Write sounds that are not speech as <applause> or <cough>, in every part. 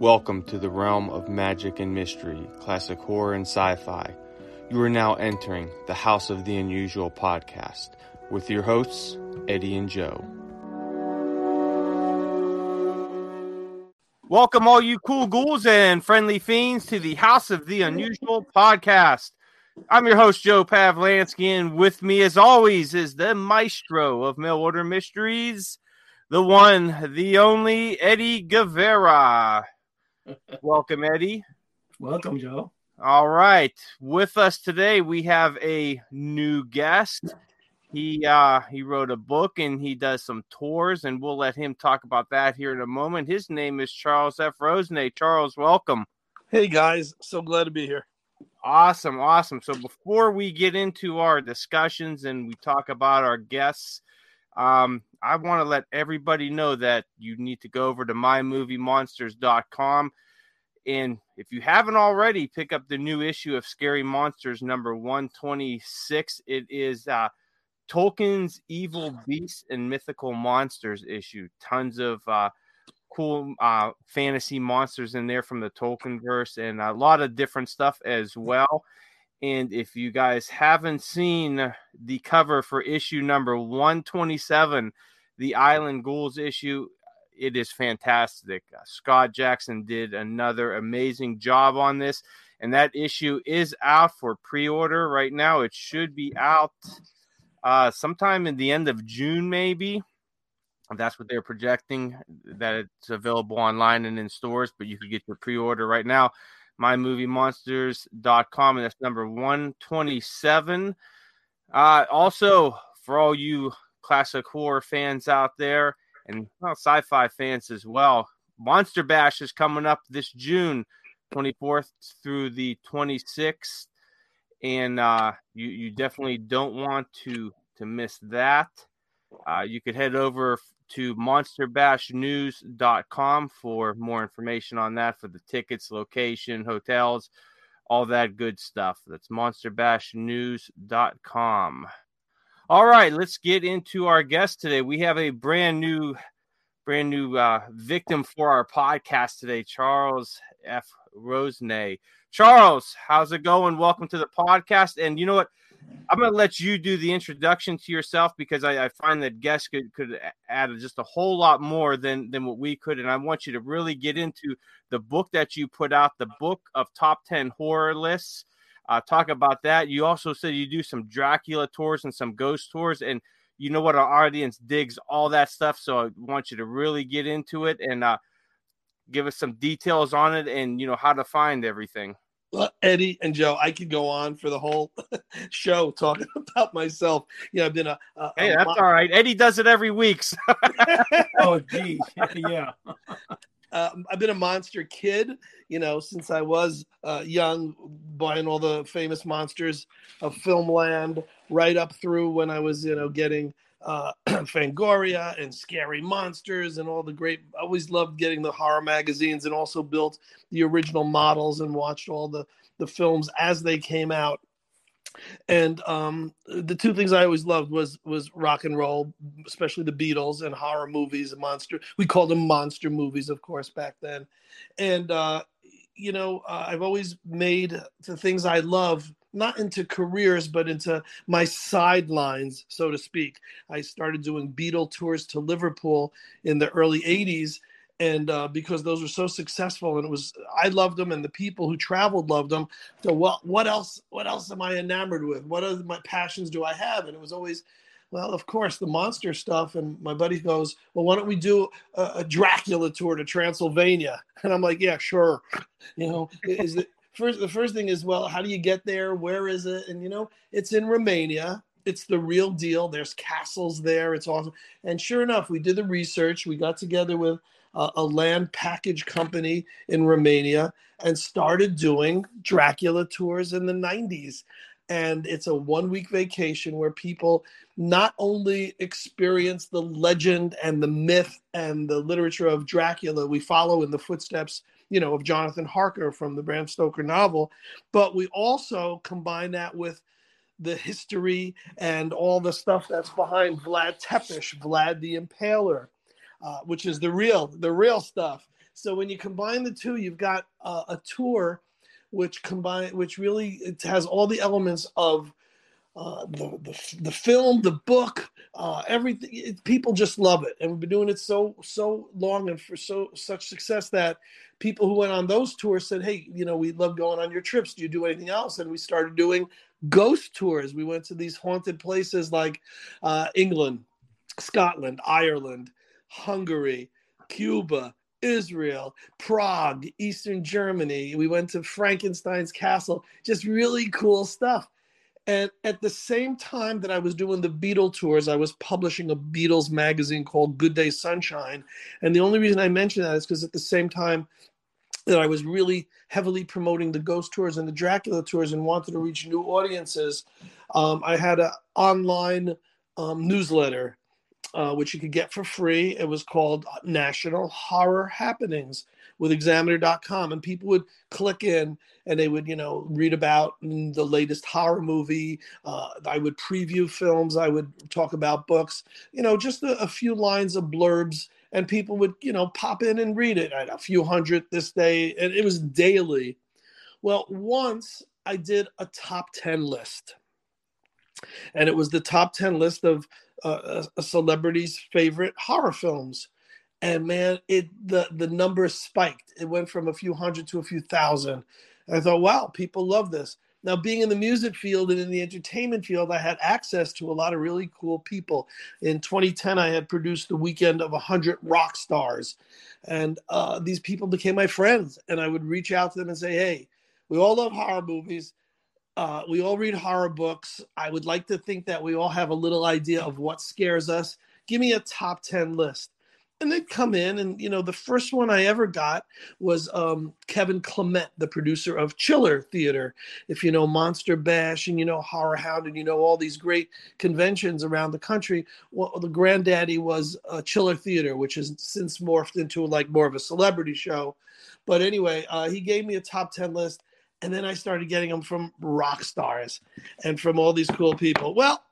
Welcome to the realm of magic and mystery, classic horror and sci fi. You are now entering the House of the Unusual podcast with your hosts, Eddie and Joe. Welcome, all you cool ghouls and friendly fiends, to the House of the Unusual podcast. I'm your host, Joe Pavlansky, and with me, as always, is the maestro of mail order mysteries, the one, the only Eddie Guevara. Welcome, Eddie. Welcome, Joe. All right. With us today, we have a new guest. He uh he wrote a book and he does some tours, and we'll let him talk about that here in a moment. His name is Charles F. Rosenay. Charles, welcome. Hey guys, so glad to be here. Awesome, awesome. So before we get into our discussions and we talk about our guests, um, I want to let everybody know that you need to go over to mymoviemonsters.com. And if you haven't already, pick up the new issue of Scary Monsters number 126. It is uh, Tolkien's Evil Beasts and Mythical Monsters issue. Tons of uh, cool uh, fantasy monsters in there from the Tolkien verse and a lot of different stuff as well. And if you guys haven't seen the cover for issue number 127, the Island Ghouls issue, it is fantastic. Uh, Scott Jackson did another amazing job on this. And that issue is out for pre order right now. It should be out uh, sometime in the end of June, maybe. That's what they're projecting that it's available online and in stores, but you could get your pre order right now mymoviemonsters.com, and that's number 127. Uh, also, for all you classic horror fans out there and well, sci fi fans as well, Monster Bash is coming up this June 24th through the 26th. And uh, you, you definitely don't want to, to miss that. Uh, you could head over to monsterbashnews.com for more information on that for the tickets, location, hotels, all that good stuff. That's monsterbashnews.com. All right, let's get into our guest today. We have a brand new brand new uh, victim for our podcast today, Charles F. Rosenay. Charles, how's it going? Welcome to the podcast. And you know what? I'm going to let you do the introduction to yourself because I, I, find that guests could, could add just a whole lot more than, than what we could. And I want you to really get into the book that you put out, the book of top 10 horror lists. Uh, talk about that. You also said you do some Dracula tours and some ghost tours. And you know what? Our audience digs all that stuff. So I want you to really get into it and uh, give us some details on it and, you know, how to find everything. Well, Eddie and Joe, I could go on for the whole <laughs> show talking <laughs> about myself. Yeah, I've been a. a hey, that's all right. Eddie does it every week. So. <laughs> oh, geez, yeah. Uh, I've been a monster kid, you know, since I was uh, young, buying all the famous monsters of Filmland, right up through when I was, you know, getting uh, <clears throat> Fangoria and Scary Monsters and all the great. I always loved getting the horror magazines and also built the original models and watched all the the films as they came out. And um, the two things I always loved was was rock and roll, especially the Beatles and horror movies and monster. We called them monster movies, of course, back then. And uh, you know, uh, I've always made the things I love not into careers, but into my sidelines, so to speak. I started doing Beatle tours to Liverpool in the early 80s. And uh, because those were so successful, and it was, I loved them, and the people who traveled loved them. So, what, what else? What else am I enamored with? What other my passions do I have? And it was always, well, of course, the monster stuff. And my buddy goes, well, why don't we do a, a Dracula tour to Transylvania? <laughs> And I'm like, yeah, sure. <laughs> You know, is it first the first thing is well how do you get there? Where is it? And you know it's in romania. It's the real deal. There's castles there. It's awesome. And sure enough we did the research. We got together with a, a land package company in romania and started doing dracula tours in the 90s and it's a one week vacation where people not only experience the legend and the myth and the literature of Dracula, we follow in the footsteps you know, of Jonathan Harker from the Bram Stoker novel, but we also combine that with the history and all the stuff that's behind Vlad Tepes, Vlad the Impaler, uh, which is the real, the real stuff. So when you combine the two, you've got uh, a tour which combine which really it has all the elements of uh, the, the the film, the book, uh, everything. It, people just love it, and we've been doing it so so long and for so such success that people who went on those tours said, "Hey, you know, we love going on your trips. Do you do anything else?" And we started doing ghost tours. We went to these haunted places like uh, England, Scotland, Ireland, Hungary, Cuba, Israel, Prague, Eastern Germany. We went to Frankenstein's castle. Just really cool stuff. And at the same time that I was doing the Beatle tours, I was publishing a Beatles magazine called Good Day Sunshine. And the only reason I mention that is because at the same time that I was really heavily promoting the ghost tours and the Dracula tours and wanted to reach new audiences, um, I had an online um, newsletter uh, which you could get for free. It was called National Horror Happenings with examiner.com and people would click in and they would you know read about the latest horror movie. Uh, i would preview films. I would talk about books. You know just a, a, few lines of blurbs and people would you know pop in and read it a few hundred this day and it was daily. Well once i did a top 10 list and it was the top 10 list of uh, a celebrity's favorite horror films and man, it the the number spiked. It went from a few hundred to a few thousand. And I thought, wow, people love this. Now, being in the music field and in the entertainment field, I had access to a lot of really cool people. In 2010, I had produced the weekend of 100 rock stars, and uh, these people became my friends. And I would reach out to them and say, "Hey, we all love horror movies. Uh, we all read horror books. I would like to think that we all have a little idea of what scares us. Give me a top 10 list." And they'd come in and you know the first one i ever got was um, kevin clement the producer of chiller theater. If you know monster bash and you know horror hound and you know all these great conventions around the country well the granddaddy was uh, chiller theater which has since morphed into like more of a celebrity show. But anyway uh, he gave me a top 10 list and then i started getting them from rock stars and from all these cool people. Well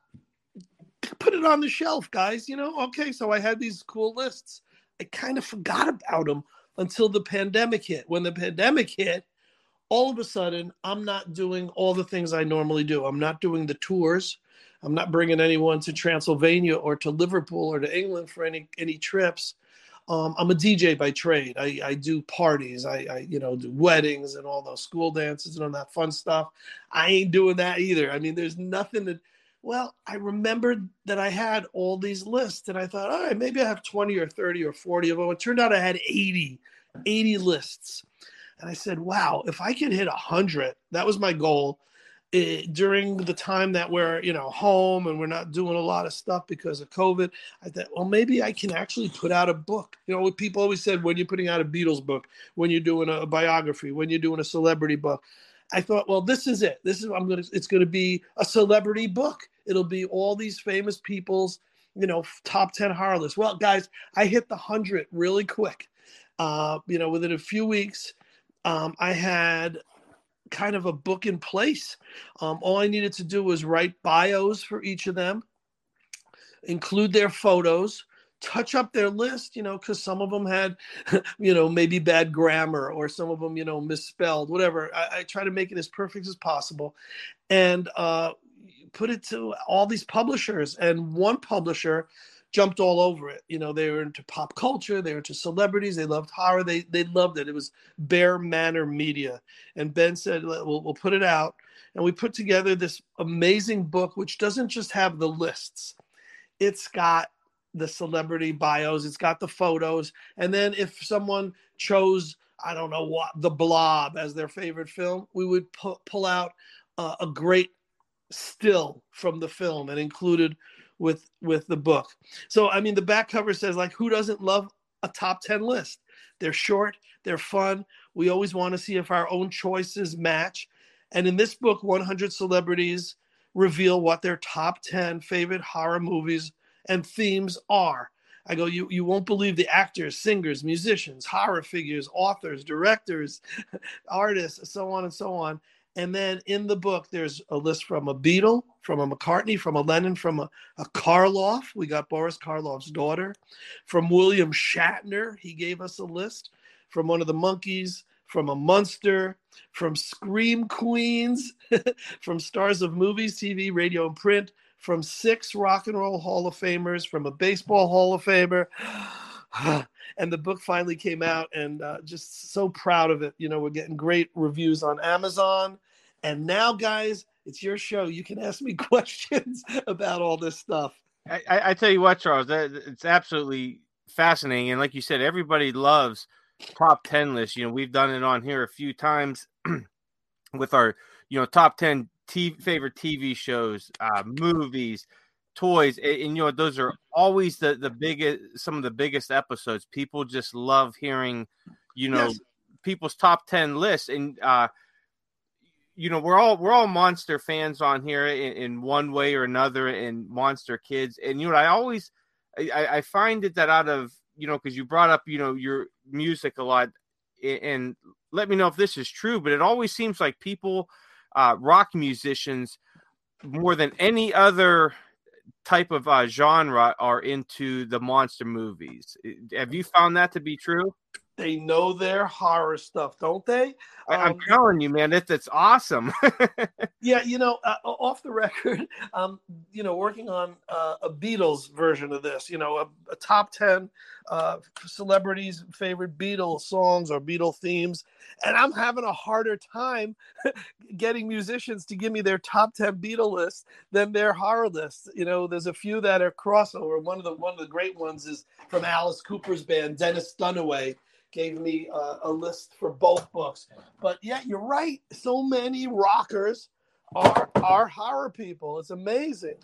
put it on the shelf, guys. You know, okay, so I had these cool lists. I kind of forgot about them until the pandemic hit. When the pandemic hit, all of a sudden, I'm not doing all the things I normally do. I'm not doing the tours. I'm not bringing anyone to Transylvania or to Liverpool or to England for any any trips. Um, I'm a DJ by trade. I, I do parties. I, I, you know, do weddings and all those school dances and all that fun stuff. I ain't doing that either. I mean, there's nothing that well, I remembered that I had all these lists and I thought, all right, maybe I have 20 or 30 or 40 of them. It turned out I had 80, 80 lists. And I said, wow, if I could hit 100, that was my goal. It, eh, during the time that we're you know home and we're not doing a lot of stuff because of covid i thought well maybe i can actually put out a book you know people always said when you're putting out a beatles book when you're doing a biography when you're doing a celebrity book I thought, well, this is it. This is I'm gonna. It's gonna be a celebrity book. It'll be all these famous people's, you know, top ten list. Well, guys, I hit the hundred really quick. Uh, you know, within a few weeks, um, I had kind of a book in place. Um, all I needed to do was write bios for each of them, include their photos, touch up their list, you know, because some of them had, <laughs> you know, maybe bad grammar or some of them, you know, misspelled, whatever. I, I try to make it as perfect as possible and uh, put it to all these publishers. And one publisher jumped all over it. You know, they were into pop culture, they were into celebrities, they loved horror, they they loved it. It was Bear Manor Media. And Ben said, we'll, we'll put it out. And we put together this amazing book, which doesn't just have the lists, it's got the celebrity bios, it's got the photos, and then if someone chose, I don't know what, The Blob as their favorite film, we would pu- pull out uh, a great still from the film and included with with the book. So I mean, the back cover says like, who doesn't love a top ten list? They're short, they're fun. We always want to see if our own choices match. And in this book, 100 celebrities reveal what their top 10 favorite horror movies and themes are. I go, you, you won't believe the actors, singers, musicians, horror figures, authors, directors, <laughs> artists, so on and so on. And then in the book, there's a list from a Beatle, from a McCartney, from a Lennon, from a, a Karloff. We got Boris Karloff's daughter. From William Shatner, he gave us a list. from one of the Monkees, from a Munster, from Scream Queens, <laughs> from stars of movies, TV, radio, and print, from six Rock and Roll Hall of Famers, from a Baseball Hall of Famer. <sighs> and the book finally came out, and uh, just so proud of it. You know, we're getting great reviews on Amazon. And now, guys, it's your show. You can ask me <laughs> questions about all this stuff. I, I tell you what, Charles, it's absolutely fascinating. And like you said, everybody loves top 10 lists. You know, we've done it on here a few times <clears throat> with our, you know, top 10 TV, favorite TV shows, uh, movies, toys. And, and, you know, those are always the, the biggest, some of the biggest episodes. People just love hearing, you know, yes. people's top 10 lists. And, uh, you know we're all we're all monster fans on here in, in, one way or another and monster kids and you know i always i, I find it that out of you know because you brought up you know your music a lot and let me know if this is true but it always seems like people uh rock musicians more than any other type of uh, genre are into the monster movies. Have you found that to be true they know their horror stuff, don't they? I'm um, telling you, man, it's it's awesome. <laughs> yeah, you know, uh, off the record, <laughs> um, you know, working on uh, a Beatles version of this, you know, a, a top ten uh, celebrities' favorite Beatles songs or Beatle themes, and I'm having a harder time <laughs> getting musicians to give me their top ten Beatle list than their horror list. You know, there's a few that are crossover. One of the one of the great ones is from Alice Cooper's band, Dennis Dunaway gave me uh, a list for both books. But yeah, you're right. So many rockers are are horror people. It's amazing.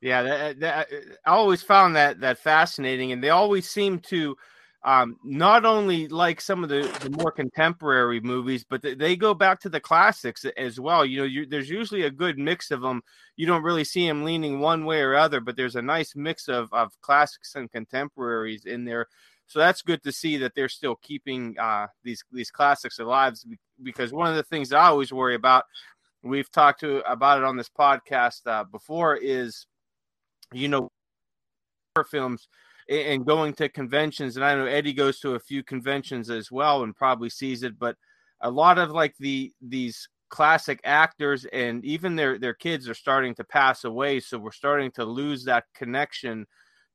Yeah, that, that, I always found that that fascinating, and they always seem to um, not only like some of the, the more contemporary movies, but they, they go back to the classics as well. You know, you, there's usually a good mix of them. You don't really see them leaning one way or other, but there's a nice mix of, of classics and contemporaries in there. So that's good to see that they're still keeping uh, these these classics alive. Because one of the things I always worry about, we've talked to about it on this podcast uh, before, is you know films and going to conventions. And I know Eddie goes to a few conventions as well and probably sees it, but a lot of like the these classic actors and even their their kids are starting to pass away so we're starting to lose that connection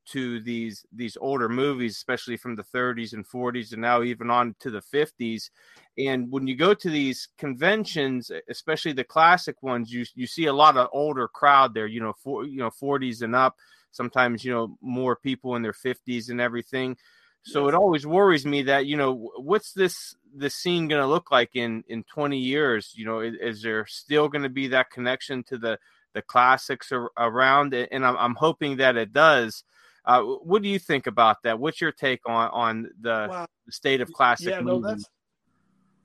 to these these older movies, especially from the 30s and 40s, and now even on to the 50s. And when you go to these conventions, especially the classic ones, you you see a lot of older crowd there. You know, for, you know 40s and up. Sometimes you know more people in their 50s and everything. So yes. it always worries me that you know what's this the scene going to look like in in 20 years? You know, is, is there still going to be that connection to the the classics around? And I'm, I'm hoping that it does uh, what do you think about that? What's your take on on the, wow. state of classic yeah, movies? No, that's,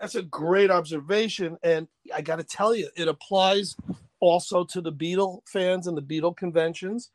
that's a great observation, and I got to tell you, it applies also to the Beatle fans and the Beatle conventions.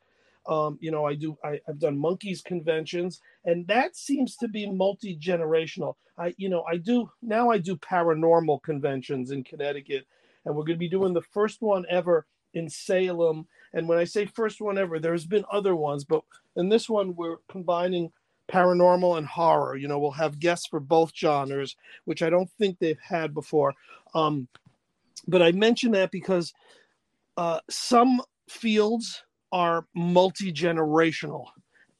Um, you know, I do. I, have done Monkees conventions, and that seems to be multi generational. I, you know, I do now. I do paranormal conventions in Connecticut, and we're going to be doing the first one ever in Salem and when I say first one ever, there's been other ones, but in this one, we're combining paranormal and horror. You know, we'll have guests for both genres, which I don't think they've had before. Um, but I mention that because uh, some fields are multi generational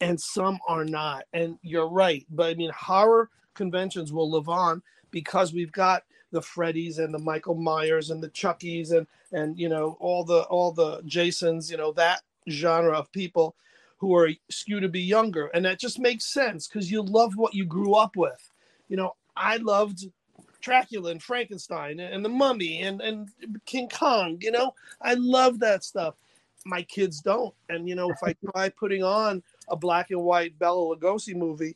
and some are not. And you're right. But I mean, horror conventions will live on because we've got the Freddys and the Michael Myers and the Chuckies and and you know all the all the Jasons, you know that genre of people who are skewed to be younger, and that just makes sense because you love what you grew up with. You know, I loved Dracula and Frankenstein and the Mummy and and King Kong. You know, I love that stuff. My kids don't, and you know, if I try putting on a black and white Bela Lugosi movie,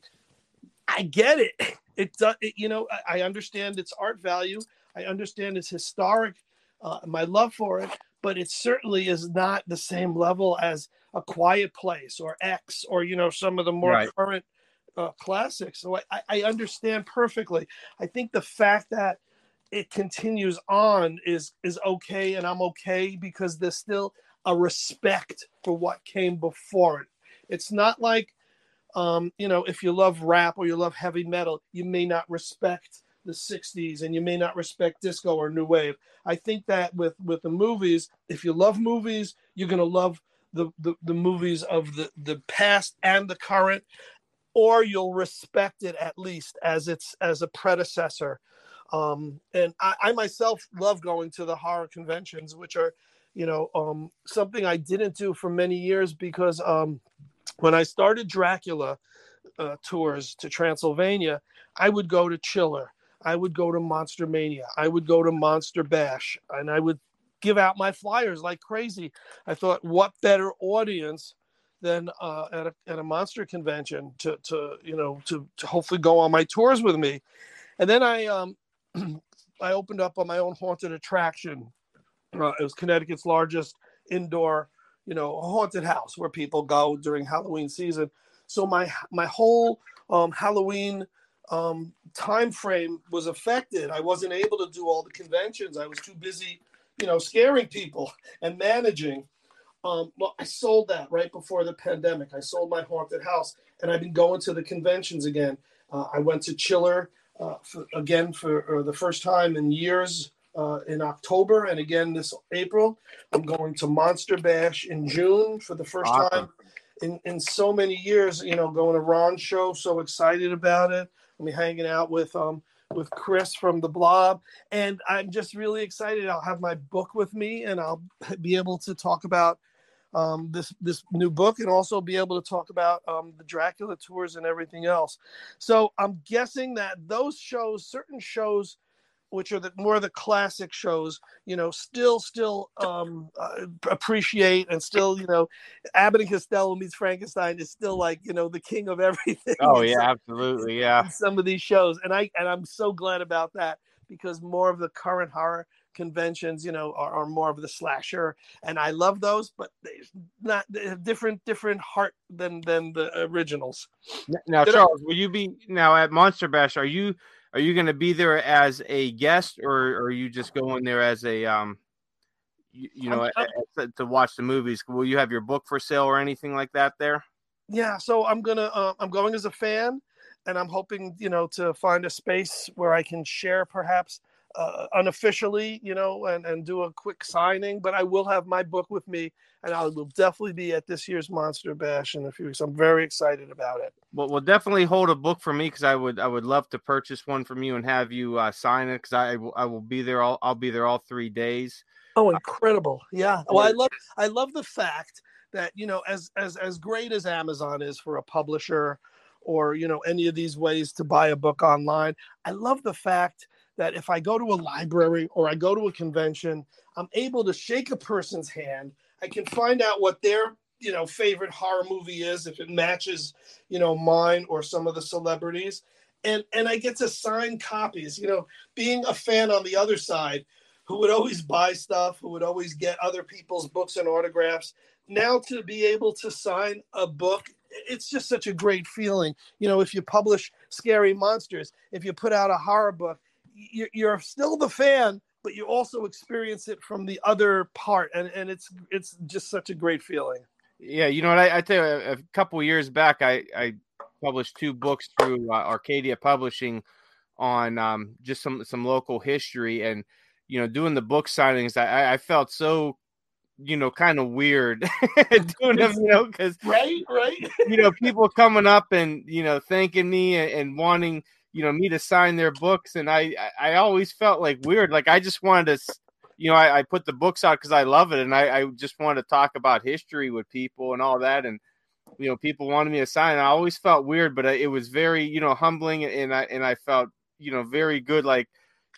I get it. <laughs> It does, you know, I, I, understand its art value. I understand its historic, uh, my love for it, but it certainly is not the same level as A Quiet Place or X or you know some of the more right. current uh, classics. So I, I understand perfectly. I think the fact that it continues on is is okay, and I'm okay because there's still a respect for what came before it. It's not like um, you know, if you love rap or you love heavy metal, you may not respect the 60s and you may not respect disco or new wave. I think that with with the movies, if you love movies, you're going to love the, the the movies of the the past and the current or you'll respect it at least as its as a predecessor. Um, and I, I myself love going to the horror conventions, which are, you know, um, something I didn't do for many years because um, when I started Dracula uh, tours to Transylvania, I would go to Chiller, I would go to Monster Mania, I would go to Monster Bash, and I would give out my flyers like crazy. I thought, what better audience than uh, at, a, at a monster convention to, to you know to, to hopefully go on my tours with me. And then i um <clears throat> i opened up on my own haunted attraction. Uh, it was connecticut's largest indoor you know a haunted house where people go during halloween season. So my my whole um, halloween um, time frame was affected. I wasn't able to do all the conventions. I was too busy you know scaring people <laughs> and managing. Um, well, I sold that right before the pandemic. I sold my haunted house, and I've been going to the conventions again. Uh, I went to Chiller uh, for, again for uh, the first time in years uh, in October, and again this April. I'm going to Monster Bash in June for the first awesome. time in, in so many years. You know, going to Ron's show, so excited about it. I'll be hanging out with um, with Chris from the Blob, and I'm just really excited. I'll have my book with me, and I'll be able to talk about um, this this new book and also be able to talk about um, the Dracula tours and everything else. So I'm guessing that those shows, certain shows, which are the more of the classic shows, you know, still still um, uh, appreciate and still you know, Abbott and Costello meets Frankenstein is still like you know the king of <laughs> everything. Oh yeah, some, absolutely, yeah. Some of these shows, and I and I'm so glad about that because more of the current horror conventions, you know, are, are more of the slasher, and I love those, but they not they have different different heart than than the originals. Now, Did Charles, I, will you be now at Monster Bash? Are you are you going to be there as a guest, or, or are you just going there as a um, you, you know, to watch the movies? Will you have your book for sale or anything like that there? Yeah, so I'm gonna uh, I'm going as a fan, and I'm hoping you know to find a space where I can share perhaps uh, unofficially, you know, and, and do a quick signing. But I will have my book with me, and I will definitely be at this year's Monster Bash in a few weeks. I'm very excited about it. Well, we'll definitely hold a book for me because I would I would love to purchase one from you and have you uh, sign it because I I will be there all I'll be there all three days. Oh, incredible! Yeah. Well, I love I love the fact that you know as as as great as Amazon is for a publisher or you know any of these ways to buy a book online i love the fact that if I go to a library or I go to a convention, I'm able to shake a person's hand. I can find out what their you know favorite horror movie is if it matches you know mine or some of the celebrities. And and I get to sign copies you know being a fan on the other side who would always buy stuff who would always get other people's books and autographs. Now to be able to sign a book it's just such a great feeling. You know if you publish scary monsters if you put out a horror book you're still the fan, but you also experience it from the other part, and and it's it's just such a great feeling. Yeah, you know what? I, I tell you, a, a couple years back, I I published two books through uh, Arcadia Publishing on um, just some some local history, and you know, doing the book signings, I I felt so you know, kind of weird <laughs> doing them, you know, because right, right, you know, people coming up and you know thanking me and, and wanting you know me to sign their books and i i always felt like weird like i just wanted to you know i, I put the books out because i love it and I, I just wanted to talk about history with people and all that and you know people wanted me to sign i always felt weird but it was very you know humbling and i and i felt you know very good like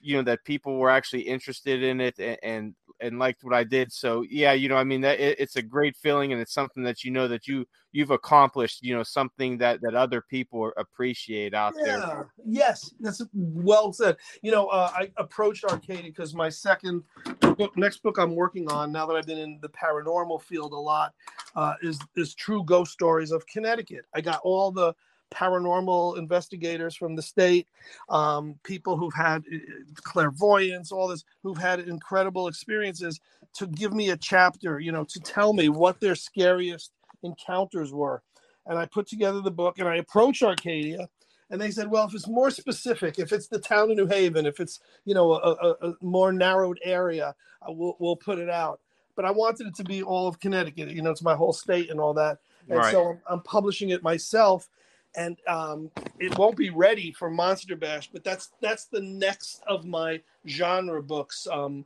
you know that people were actually interested in it and, and and liked what I did. So yeah, you know, I mean, that it, it's a great feeling, and it's something that you know that you you've accomplished. You know, something that that other people appreciate out yeah. there. Yes, that's well said. You know, uh, I approached Arcadia because my second book, next book I'm working on now that I've been in the paranormal field a lot, uh, is is True Ghost Stories of Connecticut. I got all the paranormal investigators from the state, um, people who've had uh, clairvoyance, all this, who've had incredible experiences to give me a chapter, you know, to tell me what their scariest encounters were. and I put together the book and I approached Arcadia and they said, well, if it's more specific, if it's the town of New Haven, if it's you know a, a, a more narrowed area, uh, we'll we'll put it out. But I wanted it to be all of Connecticut. You know, it's my whole state and all that. And Right. so I'm, I'm publishing it myself, and um, it won't be ready for Monster Bash. But that's that's the next of my genre books. Um,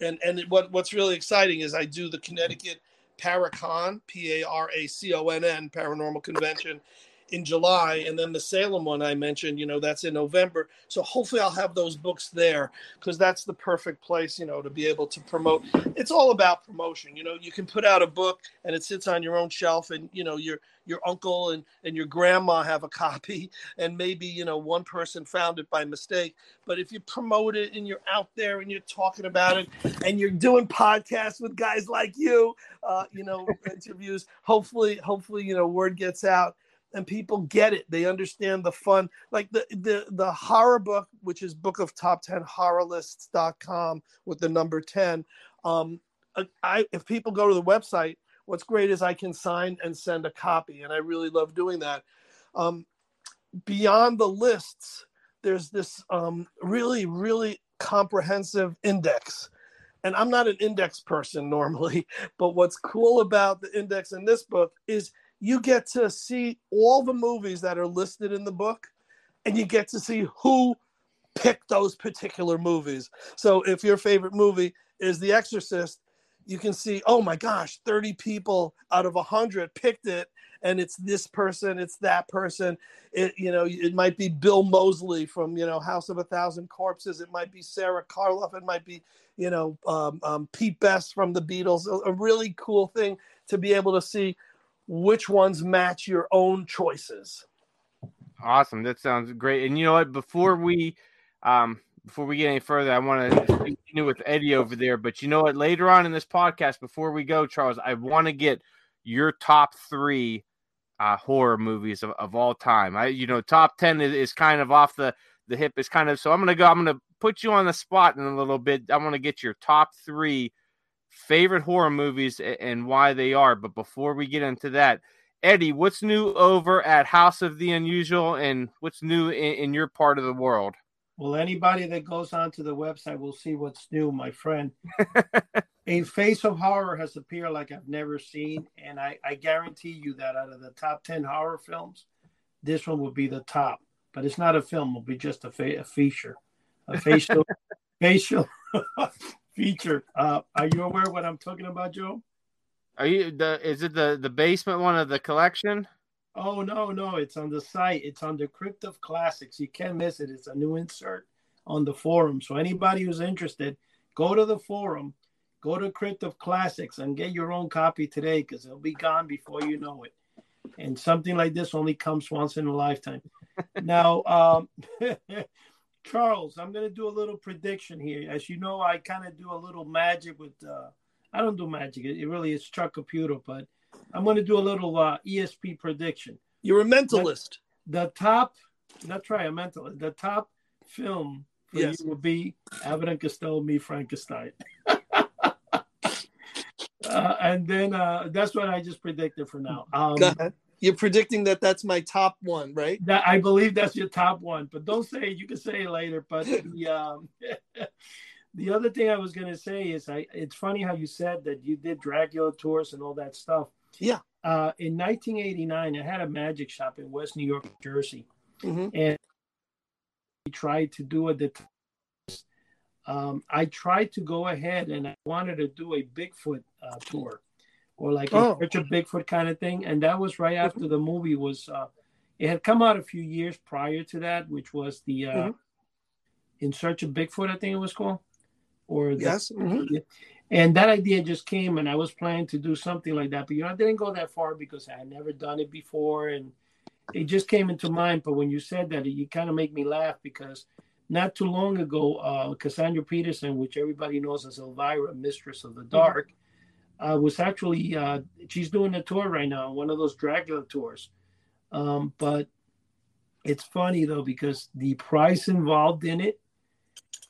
and and what what's really exciting is I do the Connecticut ParaConn, P A R A C O N N, Paranormal Convention in July, and then the Salem one I mentioned, you know, that's in November. So hopefully I'll have those books there because that's the perfect place, you know, to be able to promote. It's all about promotion. You know, you can put out a book and it sits on your own shelf, and you know your your uncle and and your grandma have a <laughs> copy, and maybe you know one person found it by mistake. But if you promote it and you're out there and you're talking about it and you're doing podcasts with guys like you, uh, you know, <laughs> interviews, hopefully, hopefully, you know, word gets out and people get it. They understand the fun. Like the the the horror book, which is book of top 10 horror lists.com with the number 10. Um I if people go to the website, what's great is I can sign and send a copy, and I really love doing that. Um, beyond the lists, there's this um, really, really comprehensive index. And I'm not an index person normally, <laughs> but what's cool about the index in this book is you get to see all the movies that are listed in the book, and you get to see who picked those particular movies. So if your favorite movie is The Exorcist, you can see, oh my gosh, 30 people out of 100 picked it and it's this person, it's that person. It you know, it might be Bill Moseley from, you know, House of a Thousand Corpses, it might be Sara Karloff, it might be, you know, um, um, Pete Best from the Beatles. A, a really cool thing to be able to see which ones match your own choices. Awesome. That sounds great. And you know what? Before we um before we get any further, I want to continue with Eddie over there. But you know what? Later on in this podcast, before we go, Charles, I want to get your top three uh, horror movies of, of all time. I, you know, top ten is, is kind of off the the hip. Is kind of so. I'm gonna go. I'm gonna put you on the spot in a little bit. I want to get your top three favorite horror movies and why they are. But before we get into that, Eddie, what's new over at House of the Unusual, and what's new in, in your part of the world? Well, anybody that goes onto the website will see what's new, my friend. <laughs> a face of horror has appeared like I've never seen, and I, I guarantee you that out of the top ten horror films, this one will be the top. But it's not a film; it'll be just a, fa- a feature, a <laughs> facial facial feature. Uh, are you aware what I'm talking about, Joe? Are you the? Is it the the basement one of the collection? Oh no, no, it's on the site. It's on the Crypt of Classics. You can't miss it. It's a new insert on the forum. So anybody who's interested, go to the forum, go to Crypt of Classics, and get your own copy today because it'll be gone before you know it. And something like this only comes once in a lifetime. now, um, <laughs> Charles, I'm going to do a little prediction here. As you know, I kind of do a little magic with. Uh, I don't do magic. It, it really is Chuck Computer, but I'm going to do a little uh, ESP prediction. You're a mentalist. The top, not try a mentalist. the top film for Yes. you will be Abbott and Costello, Me Frankenstein. <laughs> uh, and then uh, that's what I just predicted for now. Um, Go ahead. You're predicting that that's my top one, right? that I believe that's your top one, but don't say it. You can say it later. But <laughs> the um, <laughs> the other thing I was gonna say is, I it's funny how you said that you did Dracula tours and all that stuff. Yeah. Uh, in 1989, I had a magic shop in West New York, New Jersey, Mhm. and we tried to do it. The um, I tried to go ahead and I wanted to do a Bigfoot uh, tour, or like a Oh. Search of Bigfoot kind of thing, and that was right after the movie was. Uh, it had come out a few years prior to that, which was the uh, Mhm. In Search of Bigfoot, I think it was called, or the, Yes. mhm. and that idea just came, and I was planning to do something like that, but you know, I didn't go that far because I had never done it before, and it just came into mind. But when you said that, you kind of make me laugh because not too long ago, uh, Cassandra Peterson, which everybody knows as Elvira, Mistress of the Dark, uh, was actually uh, she's doing a tour right now, one of those Dracula tours. Um, but it's funny though because the price involved in it,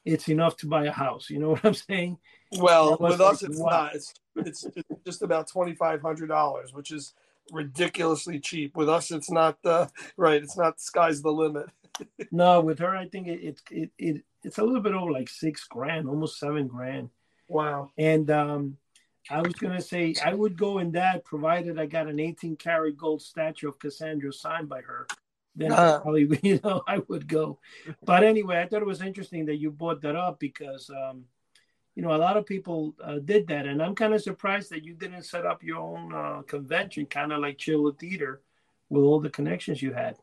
it's enough to buy a house. You know <laughs> what I'm saying? Well, with us, it's wow. not. It's, it's just about twenty five hundred dollars, which is ridiculously cheap. With us, it's not uh, right. It's not sky's the limit. <laughs> no, with her, I think it, it it it it's a little bit over like six grand, almost seven grand. Wow. And um, I was gonna say I would go in that provided I got an 18 karat gold statue of Cassandra signed by her. Then uh, probably <laughs> you know I would go. But anyway, I thought it was interesting that you brought that up because um, you know a lot of people uh, did that, and I'm kind of surprised that you didn't set up your own uh, convention, kind of like Chill Theater, with all the connections you had.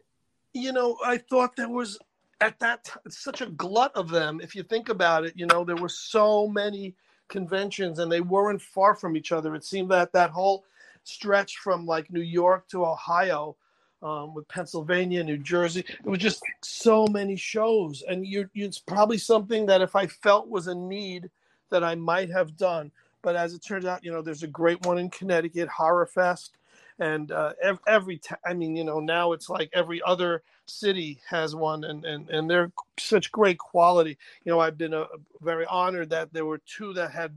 You know, I thought there was at that time such a glut of them. If you think about it, you know, there were so many conventions and they weren't far from each other. It seemed that that whole stretch from like New York to Ohio, um, with Pennsylvania, New Jersey, it was just so many shows. And you, it's probably something that if I felt was a need that I might have done. But as it turns out, you know, there's a great one in Connecticut, Horror Fest and uh, every, every t- I mean, you know, now it's like every other city has one, and and and they're such great quality. You know, I've been uh, very honored that there were two that had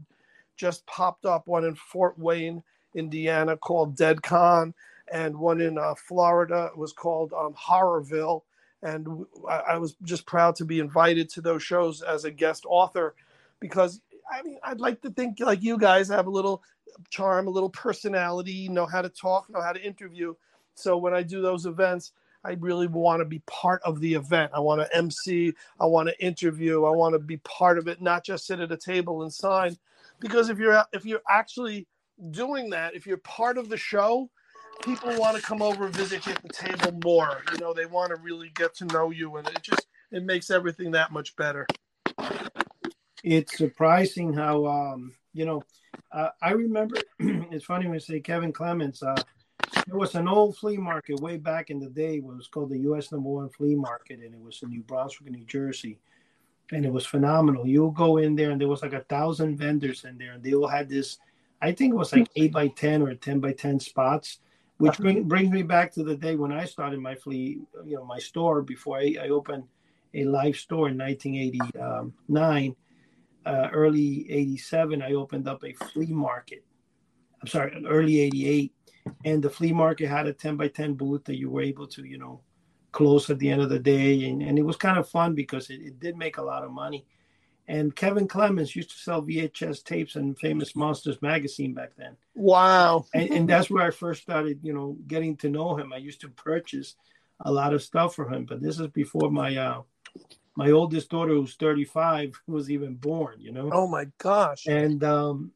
just popped up. One in Fort Wayne, Indiana, called Dead Con, and one in uh, Florida was called um, Horrorville. And I, I was just proud to be invited to those shows as a guest author, because I mean, I'd like to think like you guys have a little charm, a little personality, know how to talk, know how to interview. So when I do those events, I really want to be part of the event. I want to MC, I want to interview, I want to be part of it, not just sit at a table and sign. Because if you're if you're actually doing that, if you're part of the show, people want to come over visit you at the table more. You know, they want to really get to know you, and it just it makes everything that much better. It's surprising how um, you know uh, I remember <clears throat> it's funny when you say Kevin Clements. Uh, there was an old flea market way back in the day. It was called the U.S. Number One Flea Market, and it was in New Brunswick, New Jersey, and it was phenomenal. You'll go in there, and there was like a thousand vendors in there, and they all had this. I think it was like eight by ten or ten by ten spots, which bring, brings me back to the day when I started my flea, you know, my store before I, I opened a live store in 1989 uh, early 87, I opened up a flea market. I'm sorry, early 88. And the flea market had a 10 by 10 booth that you were able to, you know, close at the end of the day. And, and it was kind of fun because it, it did make a lot of money. And Kevin Clements used to sell VHS tapes and Famous Monsters magazine back then. Wow. and, and that's where I first started, you know, getting to know him. I used to purchase a lot of stuff for him, but this is before my uh, my oldest daughter who's 35 <laughs> was even born you know? Oh my gosh. And um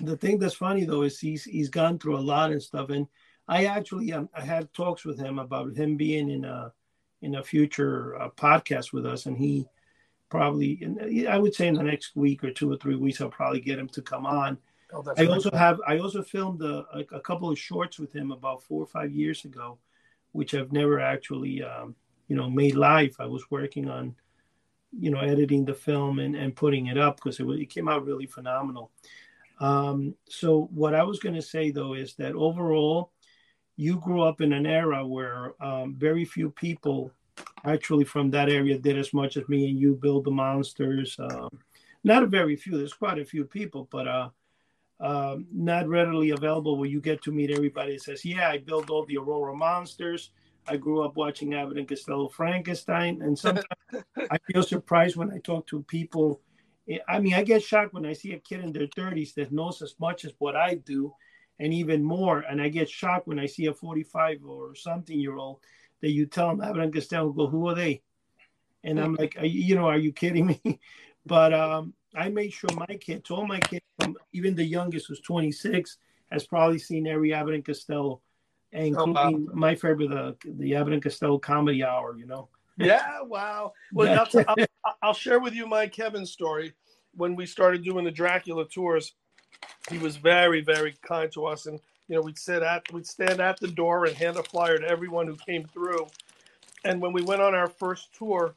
the thing that's funny though is he's he's gone through a lot and stuff. And i actually um, i had talks with him about him being in a in a future uh, podcast with us. And he probably in, i would say in the next week or two or three weeks i'll probably get him to come on. Oh, i also have i also filmed a, a, a, couple of shorts with him about four or five years ago which i've never actually um, you know made Life. i was working on you know editing the film and, and putting it up because it, it came out really phenomenal um, so what i was going to say though is that overall you grew up in an era where um, very few people actually from that area did as much as me and you build the monsters um, not a very few there's quite a few people but uh, uh, not readily available where you get to meet everybody that says yeah i built all the aurora monsters I grew up watching Abbott and Costello Frankenstein, and <laughs> sometimes I feel surprised when I talk to people. I mean, I get shocked when I see a kid in their 30s that knows as much as what I do, and even more. And I get shocked when I see a 45 or something year old that you tell them Abbott and Costello, go, who are they? And I'm like, you know, are you kidding me? <laughs> but um, I made sure my kids, all my kids, even the youngest who's 26, has probably seen every Abbott and Costello including oh, wow. my favorite, uh, the the Abbott and Costello Comedy Hour. You know. <laughs> Yeah. Wow. Well, I'll, <laughs> I'll, I'll share with you my Kevin story. When we started doing the Dracula tours, he was very, very kind to us, and you know we'd sit at we'd stand at the door and hand a flyer to everyone who came through. And when we went on our first tour,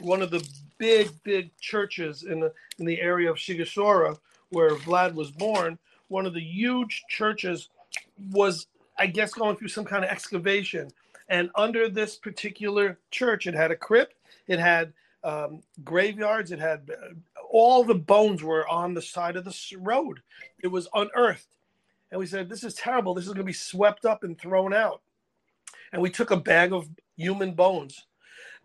one of the big, big churches in the in the area of Sighisoara, where Vlad was born, one of the huge churches was I guess, going through some kind of excavation. And under this particular church, it had a crypt, it had um, graveyards, it had uh, all the bones were on the side of the road. It was unearthed. and we said, "This is terrible. This is going to be swept up and thrown out." And we took a bag of human bones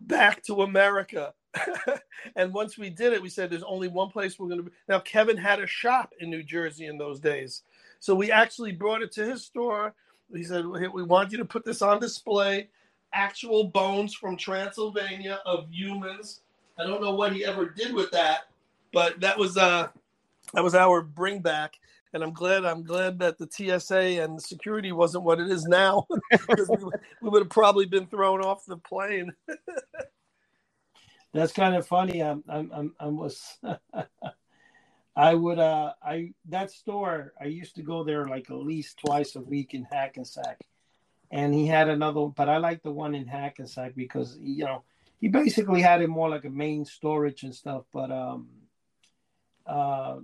back to America. <laughs> and once we did it, we said, "There's only one place we're going to be." Now, Kevin had a shop in New Jersey in those days, so we actually brought it to his store. He said, "We want you to put this on display." Actual bones from Transylvania of humans. I don't know what he ever did with that, but that was uh that was our bring back and I'm glad I'm glad that the TSA and the security wasn't what it is now <laughs> because we, we, would have probably been thrown off the plane. <laughs> That's kind of funny. I'm I'm I'm, I'm was I would uh I that store I used to go there like at least twice a week in Hackensack, and he had another but I like the one in Hackensack because you know he basically had it more like a main storage and stuff, but um uh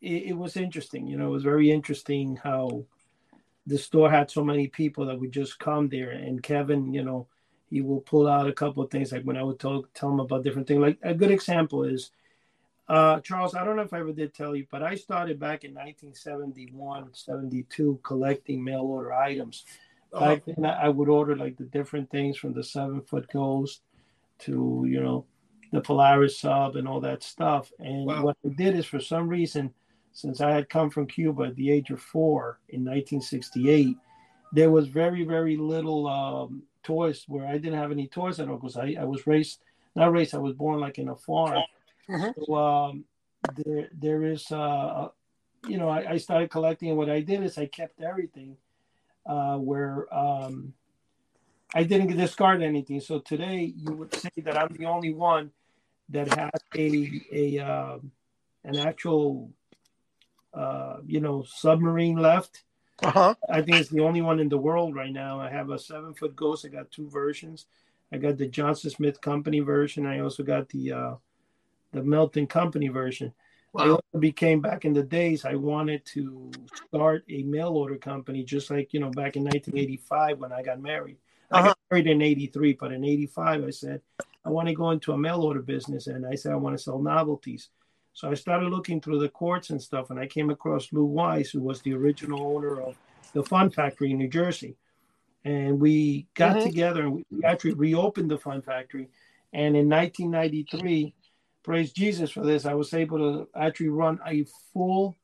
it, it, was interesting. You know, it was very interesting how the store had so many people that would just come there. And Kevin, you know, he will pull out a couple of things like when I would talk, tell him about different things. Like a good example is uh, Charles. I don't know if I ever did tell you, but I started back in 1971, 72 collecting mail order items. Back then, I would order like the different things from the seven foot ghost to you know the Polaris sub and all that stuff. And wow. what I did is for some reason since I had come from Cuba at the age of four in 1968, there was very, very little um, toys where I didn't have any toys at all because I, I was raised, not raised, I was born like in a farm. Mm-hmm. So um, there, there is, uh, you know, I, I, started collecting. And what I did is I kept everything uh, where um, I didn't discard anything. So today you would say that I'm the only one that has a, a, uh, an actual uh, you know, submarine left. Uh-huh. I think it's the only one in the world right now. I have a seven foot ghost. I got two versions. I got the Johnson Smith Company version. I also got the uh, the Milton Company version. Wow. I also became back in the days. I wanted to start a mail order company, just like you know back in 1985 when I got married. Uh-huh. I got married in '83, but in '85 I said I want to go into a mail order business, and I said I want to sell novelties. So I started looking through the courts and stuff, and I came across Lou Weiss, who was the original owner of the Fun Factory in New Jersey. And we got mm-hmm. together and we actually reopened the Fun Factory. And in 1993, praise Jesus for this, I was able to actually run a full.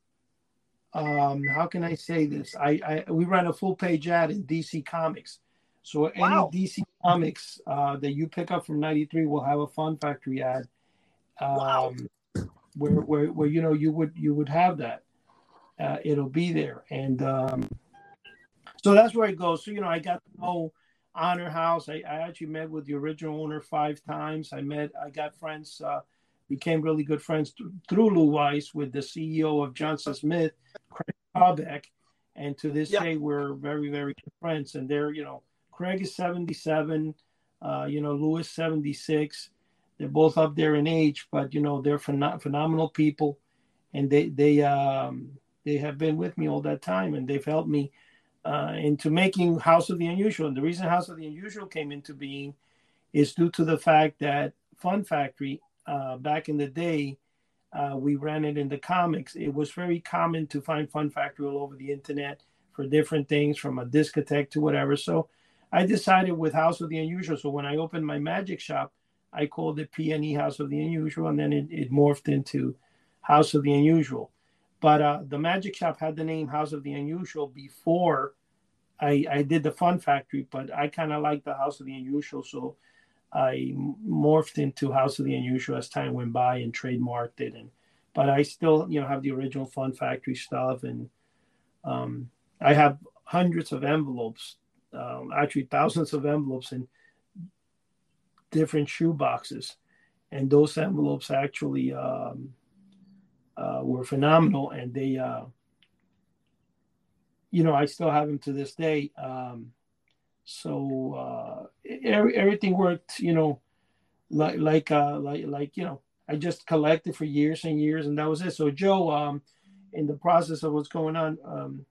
Um, how can I say this? I, I we ran a full page ad in DC Comics. So wow. any DC Comics uh, that you pick up from '93 will have a Fun Factory ad. Um, wow where where where you know you would you would have that. Uh, it'll be there, and um, so that's where it goes. So you know, I got to know Honor House. I, I actually met with the original owner five times. I met, I got friends, uh, became really good friends th- through Lou Weiss with the CEO of Johnson Smith, Craig Habeck, and to this day we're very very good friends. And they're you know, Craig is seventy seven, uh, you know, Louis seventy six they're both up there in age, but you know they're phen- phenomenal people, and they they um, they have been with me all that time, and they've helped me uh, into making House of the Unusual. And the reason House of the Unusual came into being is due to the fact that Fun Factory uh, back in the day. Uh, we ran it in the comics. It was very common to find Fun Factory all over the internet for different things, from a discotheque to whatever. So I decided with House of the Unusual. So when I opened my magic shop, I called it PNE House of the Unusual, and then it, it morphed into House of the Unusual. But uh, the Magic Shop had the name House of the Unusual before I, I did the Fun Factory, but I kind of liked the House of the Unusual, so I morphed into House of the Unusual as time went by and trademarked it. And but I still, you know, have the original Fun Factory stuff, and um, I have hundreds of envelopes, um, actually thousands of envelopes, and different shoe boxes, and those envelopes actually um, uh, were phenomenal. And they, uh, you know, I still have them to this day. Um, so uh, every, everything worked, you know, like like uh, like like you know, I just collected for years and years, and that was it. So Joe, um, in the process of what's going on, um,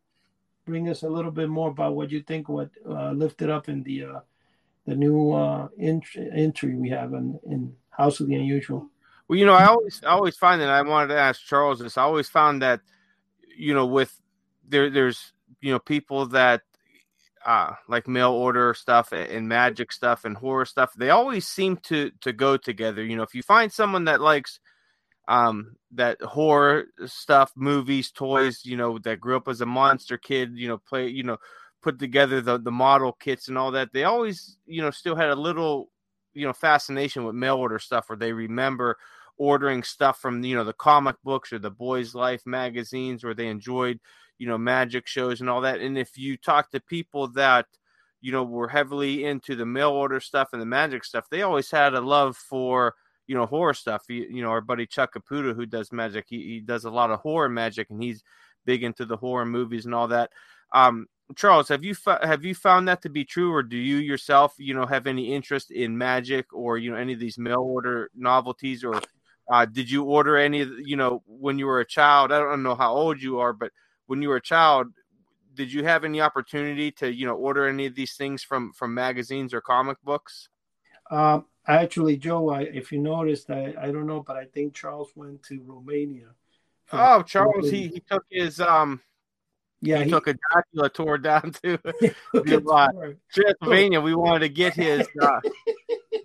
bring us a little bit more about what you think, what uh, lifted up in the uh, the new uh, entry we have in, in House of the Unusual. Well, you know, I always I always find that I wanted to ask Charles this. I always found that, you know, with there there's you know people that uh, like mail order stuff and magic stuff and horror stuff, they always seem to to go together. You know, if you find someone that likes um that horror stuff, movies, toys, you know, that grew up as a monster kid, you know, play, you know, put together the the model kits and all that, they always, you know, still had a little, you know, fascination with mail order stuff where they remember ordering stuff from you know the comic books or the boys life magazines where they enjoyed you know magic shows and all that. And if you talk to people that you know were heavily into the mail order stuff and the magic stuff they always had a love for you know horror stuff. You, you know our buddy chuck caputo who does magic he, he does a lot of horror magic and he's big into the horror movies and all that. Um charles have you have you found that to be true or do you yourself you know have any interest in magic or you know any of these mail order novelties or uh, did you order any you know when you were a child? I don't know how old you are but when you were a child, did you have any opportunity to you know order any of these things from from magazines or comic books? Um, actually, Joe, I, if you noticed, I, I don't know, but I think Charles went to Romania. Oh, Charles, he, he took his um yeah, he, he, took a Dracula tour down to <laughs> <laughs> Transylvania. We wanted to get his uh,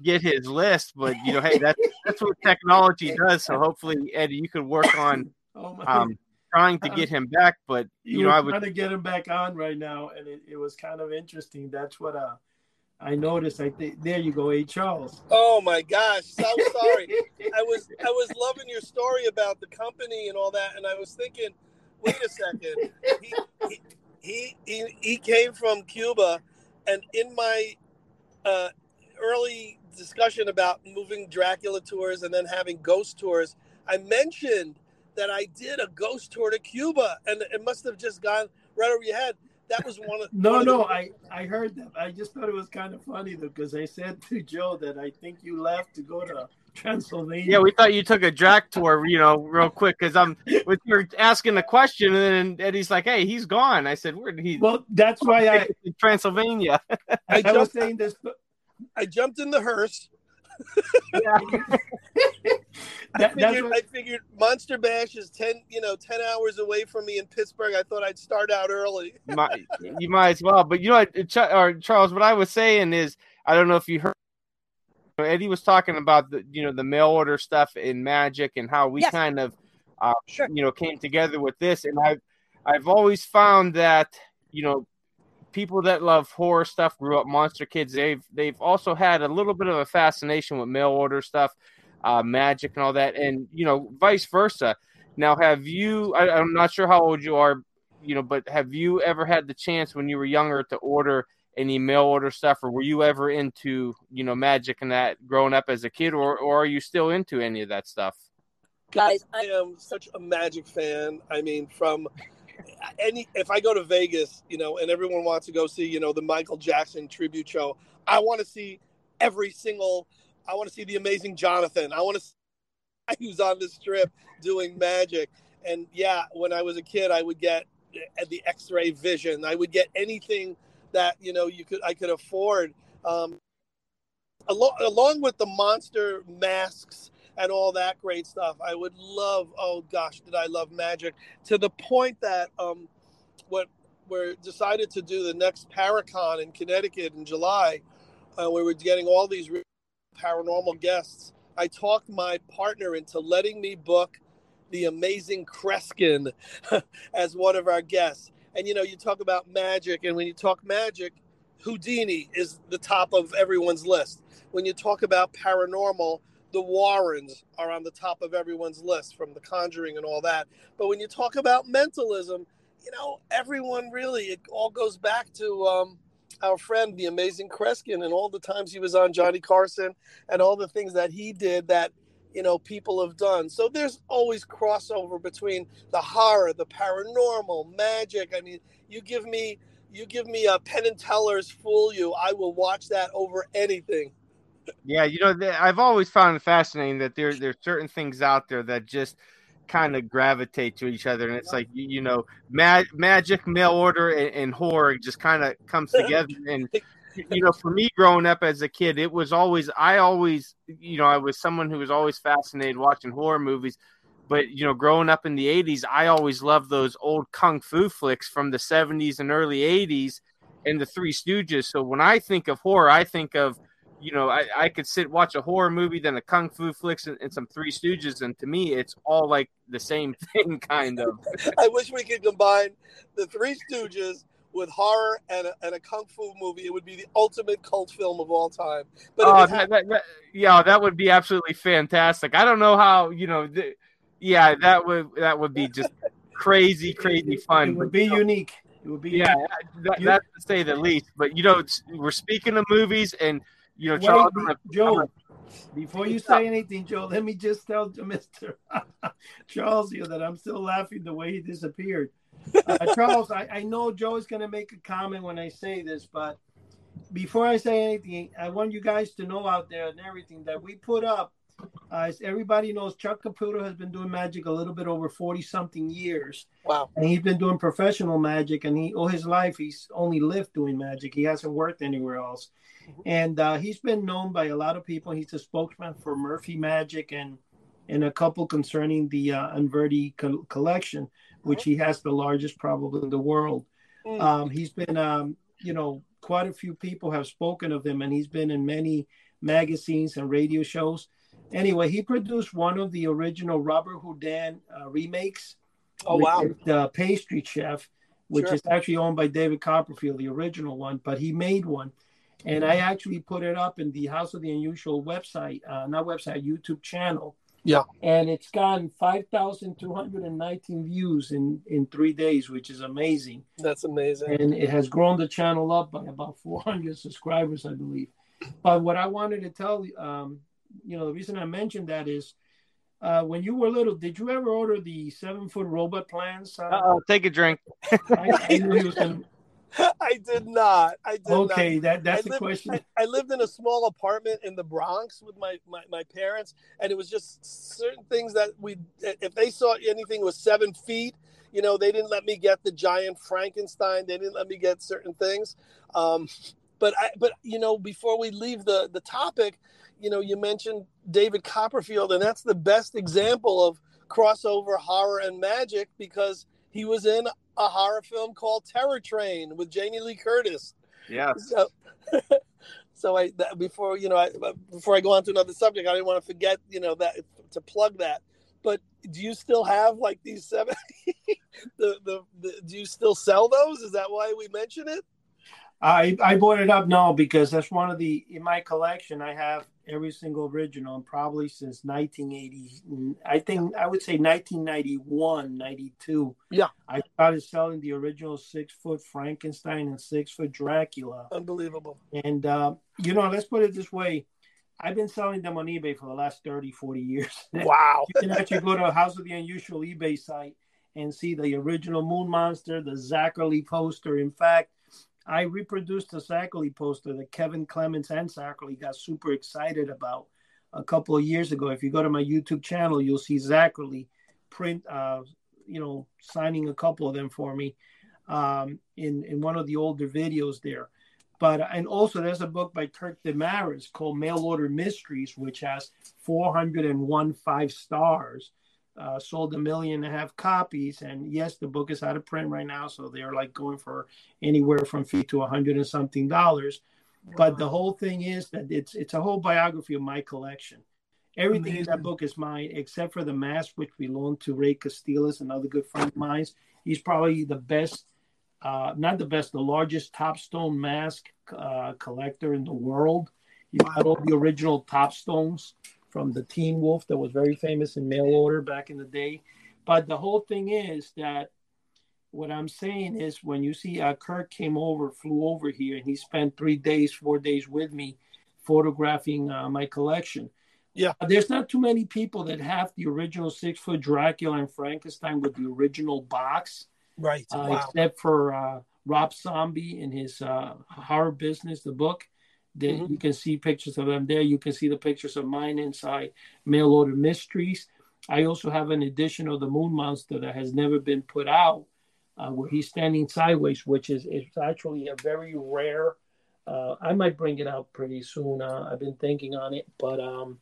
get his list, but you know, hey, that's that's what technology does. So hopefully, Eddie, you could work on <laughs> oh um, trying to get him back, but you, you know, I was trying to get him back on right now, and it, it was kind of interesting. That's what uh, I noticed. I think there you go, A. Charles. Oh my gosh, so <laughs> sorry. I was I was loving your story about the company and all that, and I was thinking, wait a second, he he he, he, he came from Cuba, and in my uh, early discussion about moving Dracula tours and then having ghost tours, I mentioned that I did a ghost tour to Cuba, and it must have just gone right over your head. That was one of <laughs> no, one no. Of the... I I heard that. I just thought it was kind of funny though, because I said <laughs> to Joe that I think you left to go to Transylvania. Yeah, we thought you took a Drac tour, you know, real quick, because I'm um, with you're asking the question, and then Eddie's like, "Hey, he's gone." I said, "Where did he?" Well, that's why I <laughs> Transylvania. I, I jumped, was saying this. I jumped in the hearse. Yeah. <laughs> I, figured, what... I figured Monster Bash is ten, you know, ten hours away from me in Pittsburgh. I thought I'd start out early. you, might, you might as well, but you know, or Charles, what I was saying is, I don't know if you heard. Eddie was talking about the, you know, the mail order stuff in Magic and how we yes. kind of, uh, sure. you know, came together with this. And I've, I've always found that, you know, people that love horror stuff grew up monster kids they've they've also had a little bit of a fascination with mail order stuff uh, magic and all that, and you know, vice versa. Now, have you? I, I'm not sure how old you are, you know, but have you ever had the chance when you were younger to order any mail order stuff, or were you ever into you know magic and that growing up as a kid, or or are you still into any of that stuff? Guys, I am such a magic fan. I mean, from any if I go to Vegas, you know, and everyone wants to go see, you know, the Michael Jackson tribute show, I want to see every single I want to see the amazing Jonathan. I want to <laughs> see who's on the strip doing magic. And yeah, when I was a kid, I would get uh, the X-ray vision. I would get anything that you know you could I could afford. Um, along, along with the monster masks and all that great stuff, I would love. Oh gosh, did I love magic to the point that um, what we're decided to do the next ParaConn in Connecticut in July. Uh, we were getting all these paranormal guests, I talked my partner into letting me book the amazing Kreskin <laughs> as one of our guests. And you know, you talk about magic, and when you talk magic, Houdini is the top of everyone's list. When you talk about paranormal, the Warrens are on the top of everyone's list from The Conjuring and all that. But when you talk about mentalism, you know, everyone really, it all goes back to um, our friend, the amazing Kreskin, and all the times he was on Johnny Carson and all the things that he did that, you know, people have done. So there's always crossover between the horror, the paranormal, magic. I mean, you give me you give me a Penn and Teller's Fool You, I will watch that over anything. Yeah, you know, I've always found it fascinating that there there's certain things out there that just – kind of gravitate to each other, and it's like you, you know, mag- magic, mail order, and, and horror just kind of comes together. <laughs> And you know, for me growing up as a kid, it was always I always, you know, I was someone who was always fascinated watching horror movies, But you know, growing up in the '80s, I always loved those old kung fu flicks from the '70s and early '80s, and the Three Stooges. So when I think of horror, I think of you know, I, I could sit watch a horror movie, then a kung fu flicks, and, and, some Three Stooges, and to me, it's all like the same <laughs> thing, kind of. <laughs> I wish we could combine the Three Stooges with horror and a, and a kung fu movie. It would be the ultimate cult film of all time. But oh, that, that, that, yeah, that would be absolutely fantastic. I don't know how you know. The, yeah, that would that would be just <laughs> crazy, crazy fun. It would be unique. It would be yeah, that, that's to say the least. But you know, we're speaking of movies and you know, Charles, Wait, Joe, before you say anything, Joe, let me just tell <laughs> Mr. <laughs> Charles here that I'm still laughing the way he disappeared. Uh, <laughs> Charles, I, I know Joe is going to make a comment when I say this, but before I say anything, I want you guys to know out there and everything that we put up. Uh, as everybody knows, Chuck Caputo has been doing magic a little bit over 40 something years. Wow. And he's been doing professional magic, and he all his life he's only lived doing magic. He hasn't worked anywhere else. And uh, he's been known by a lot of people. He's a spokesman for Murphy Magic and and a couple concerning the uh, Unverdi co- collection, which he has the largest probably in the world. Mm. Um, he's been, um, you know, quite a few people have spoken of him, and he's been in many magazines and radio shows. Anyway, he produced one of the original Robert Houdin uh, remakes. Oh wow! The Pastry Chef, which sure. is actually owned by David Copperfield, the original one, but he made one and I actually put it up in the House of the Unusual website, uh, not website, YouTube channel. Yeah, and it's gotten five thousand two hundred and nineteen views in in three days, which is amazing. That's amazing, and it has grown the channel up by about four hundred subscribers, I believe. But what I wanted to tell um, you know, the reason I mentioned that is. Uh, when you were little, did you ever order the seven foot robot plans? Uh, take a drink. I, I knew going to I did not. I did okay, not. that that's I the lived, question. I, I, lived in a small apartment in the Bronx with my, my, my parents, and it was just certain things that we, if they saw anything was seven feet, you know, they didn't let me get the giant Frankenstein. They didn't let me get certain things. Um, but I, but you know, before we leave the the topic, you know, you mentioned David Copperfield, and that's the best example of crossover horror and magic because he was in a horror film called Terror Train with Jamie Lee Curtis. Yeah. So, <laughs> so I that, before you know I, uh, before I go on to another subject, I didn't want to forget you know that to plug that. But do you still have like these seven? <laughs> the, the the do you still sell those? Is that why we mention it? I I brought it up now because that's one of the in my collection. I have every single original, and probably since 1980. I think I would say 1991, 92. Yeah, I started selling the original six foot Frankenstein and six foot Dracula. Unbelievable. And uh, you know, let's put it this way. I've been selling them on eBay for the last 30, 40 years. <laughs> Wow. you can actually go to a House of the Unusual eBay site and see the original Moon Monster, the Zacherle poster. In fact, I reproduced a Zacherle poster that Kevin Clements and Zacherle got super excited about a couple of years ago. If you go to my YouTube channel, you'll see Zacherle print, uh, you know, signing a couple of them for me um, in in one of the older videos there. But and also there's a book by Kirk Demarais called Mail Order Mysteries, which has 401 five stars uh, sold a million and a half copies. And yes, the book is out of print right now, so they're like going for anywhere from fifty to a hundred and something dollars. Wow. But the whole thing is that it's it's a whole biography of my collection. Everything Amazing. in that book is mine, except for the mask, which belonged to Ray Castiles, another good friend of mine. He's probably the best, uh, not the best, the largest Topstone mask uh, collector in the world. He got all the original top Topstones from the Teen Wolf that was very famous in mail order back in the day. But the whole thing is that what I'm saying is when you see uh, Kirk came over, flew over here, and he spent three days, four days with me photographing uh, my collection. Yeah. There's not too many people that have the original six foot Dracula and Frankenstein with the original box. Right. Uh, wow. Except for uh, Rob Zombie in his uh, horror business, the book. That mm-hmm. you can see pictures of them there. You can see the pictures of mine inside Mail Order Mysteries. I also have an edition of the Moon Monster that has never been put out, uh, where he's standing sideways, which is it's actually a very rare. Uh, I might bring it out pretty soon. Uh, I've been thinking on it, but um,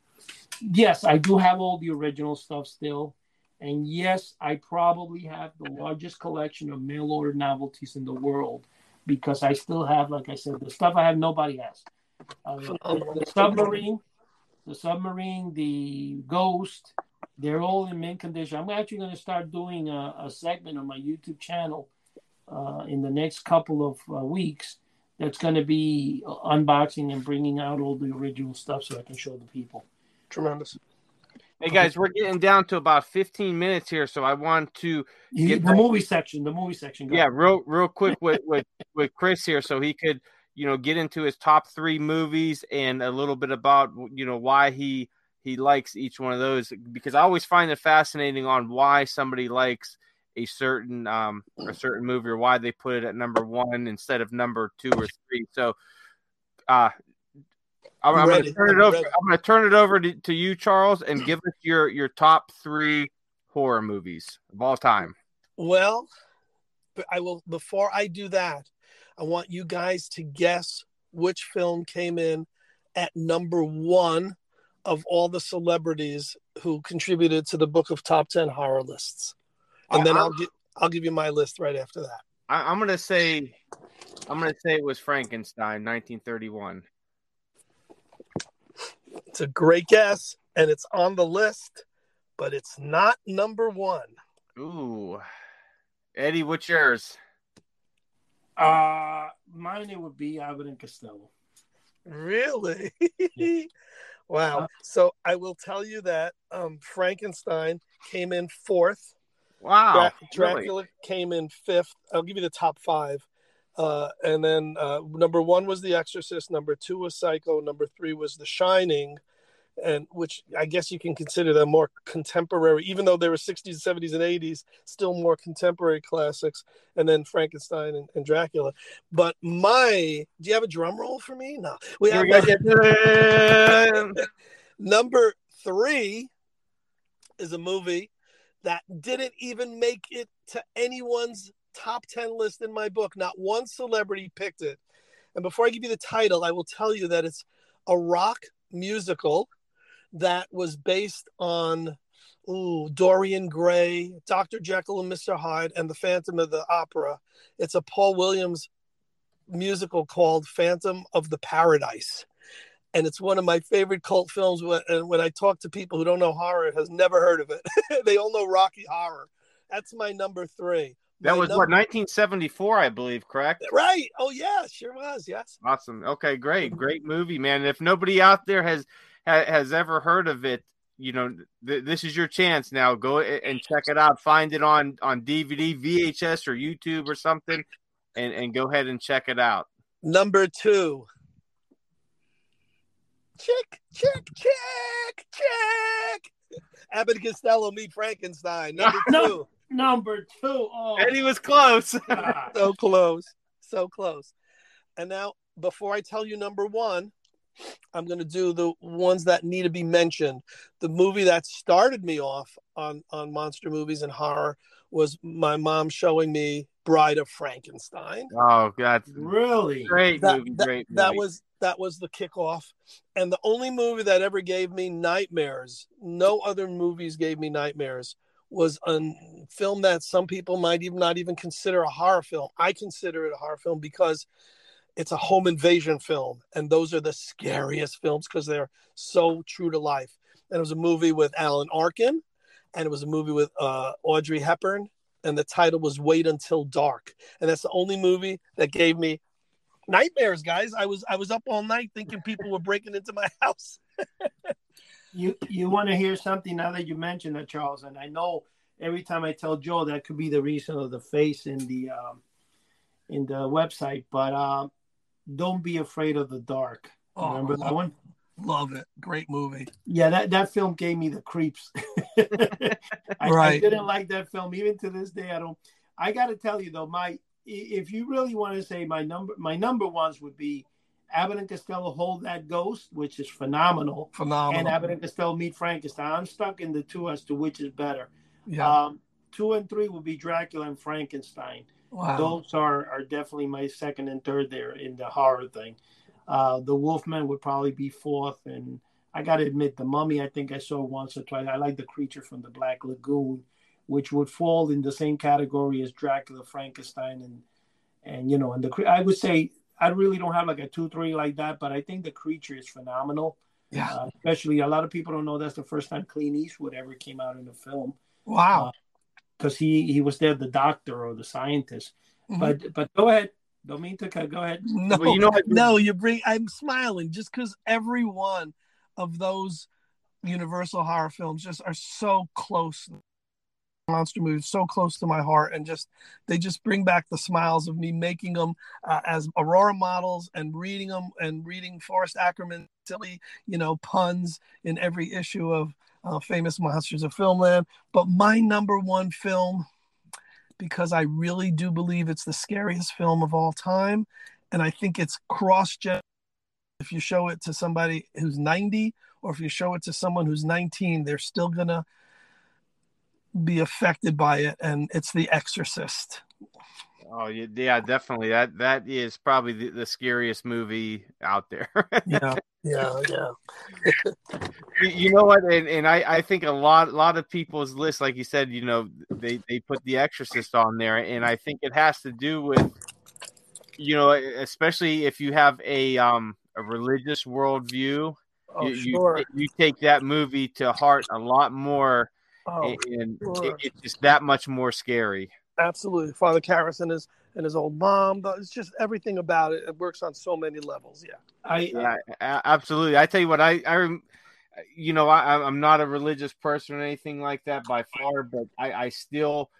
yes, I do have all the original stuff still, And yes, I probably have the largest collection of mail order novelties in the world because I still have, like I said, the stuff I have nobody has. Uh, the submarine, the submarine, the ghost, they're all in mint condition. I'm actually going to start doing a, a, segment on my YouTube channel uh, in the next couple of uh, weeks. That's going to be unboxing and bringing out all the original stuff so I can show the people. Tremendous. Hey guys, we're getting down to about 15 minutes here, so I want to get the movie section. The movie section. Go yeah, real real quick with with with Chris here, so he could you know get into his top three movies and a little bit about you know why he he likes each one of those because I always find it fascinating on why somebody likes a certain um a certain movie or why they put it at number one instead of number two or three. So uh I'm, I'm going to turn it over. I'm going to turn it over to, to you, Charles, and give us your your top three horror movies of all time. Well, I will. Before I do that, I want you guys to guess which film came in at number one of all the celebrities who contributed to the book of top ten horror lists, and then I'll give I'll give you my list right after that. I, I'm going to say I'm going to say it was Frankenstein, 1931. It's a great guess, and it's on the list, but it's not number one. Ooh, Eddie, what's yours? Uh, mine it would be Abbott and Costello. Really? <laughs> wow. Uh, so I will tell you that um, Frankenstein came in fourth. Wow. Dra- Dracula really? came in fifth. I'll give you the top five. Uh, and then uh, number one was The Exorcist. Number two was Psycho. Number three was The Shining, and which I guess you can consider them more contemporary, even though they were 60s, 70s, and 80s, still more contemporary classics. And then Frankenstein and, and Dracula. But my, do you have a drum roll for me? No, we have. <laughs> number three is a movie that didn't even make it to anyone's top 10 list in my book. Not one celebrity picked it. And before I give you the title, I will tell you that it's a rock musical that was based on ooh, Dorian Gray, Dr. Jekyll and Mr. Hyde, and the Phantom of the Opera. It's a Paul Williams musical called Phantom of the Paradise. And it's one of my favorite cult films. And when I talk to people who don't know horror, has never heard of it. <laughs> they all know Rocky Horror. That's my number three. That was what 1974, I believe, correct? Right. Oh yeah, sure was. Yes. Awesome. Okay, great, great movie, man. If nobody out there has has ever heard of it, you know, th- this is your chance now. Go and check it out. Find it on on DVD, VHS, or YouTube or something, and and go ahead and check it out. Number two. Check, check, check, check. Abbott Costello meet Frankenstein. <laughs> Number two number two. Oh, and he was close. <laughs> Ah. so close. So close. And now, before I tell you number one, I'm going to do the ones that need to be mentioned. The movie that started me off on, on monster movies and horror was my mom showing me Bride of Frankenstein. Oh, God. Really? Great that, movie. That, great movie. That was that was the kickoff. And the only movie that ever gave me nightmares, no other movies gave me nightmares, was a film that some people might even not even consider a horror film. I consider it a horror film because it's a home invasion film, and those are the scariest films because they're so true to life. And it was a movie with Alan Arkin, and it was a movie with uh, Audrey Hepburn, and the title was Wait Until Dark, and that's the only movie that gave me nightmares, guys. I was I was up all night thinking people were breaking into my <laughs> house. you you want to hear something now that you mentioned that, Charles? And I know every time I tell Joe that could be the reason of the face in the um, in the website, but um, don't be afraid of the dark. Oh, Remember that one? Love it. Great movie. Yeah, that, that film gave me the creeps. <laughs> I, right. I didn't like that film. Even to this day, I don't. I got to tell you though, my if you really want to say my number, my number ones would be Abbott and Costello hold that ghost, which is phenomenal. Phenomenal. And Abbott and Costello meet Frankenstein. I'm stuck in the two as to which is better. Yeah. Um, two and three would be Dracula and Frankenstein. Wow. Those are, are definitely my second and third there in the horror thing. Uh, the Wolfman would probably be fourth, and I got to admit, the Mummy. I think I saw once or twice. I like the creature from the Black Lagoon, which would fall in the same category as Dracula, Frankenstein, and and you know, and the I would say I really don't have like a two three like that, but I think the creature is phenomenal. Yeah. Uh, especially a lot of people don't know that's the first time Clint Eastwood ever came out in a film Wow. Because he he was there the doctor or the scientist. Mhm. But but go ahead. Don't mean to cut. Go ahead. No, Well, you know no, you bring. I'm smiling just because every one of those Universal horror films just are so close. Monster movies so close to my heart, and just they just bring back the smiles of me making them uh, as Aurora models and reading them and reading Forrest Ackerman silly, you know, puns in every issue of uh, Famous Monsters of Filmland. But my number one film because I really do believe it's the scariest film of all time. And I think it's cross gen. If you show it to somebody who's 90 or if you show it to someone who's 19, they're still to be affected by it. And it's The Exorcist. Oh yeah, yeah, definitely. That that is probably the, the scariest movie out there. Yeah. <laughs> Yeah. Yeah. you, know what? And, and I, I think a lot a lot of people's list, like you said, you know, they they put The Exorcist on there, and I think it has to do with, you know, especially if you have a um a religious worldview, Oh, you, sure. you you take that movie to heart a lot more, Oh, and sure. it, it's just that much more scary. absolutely. Father Karras and his, and his old mom. but It's just everything about it. It works on so many levels. Yeah. I Yeah, a- absolutely. I tell you what, I, I, rem- you know, I, I'm not a religious person or anything like that by far, but I, I still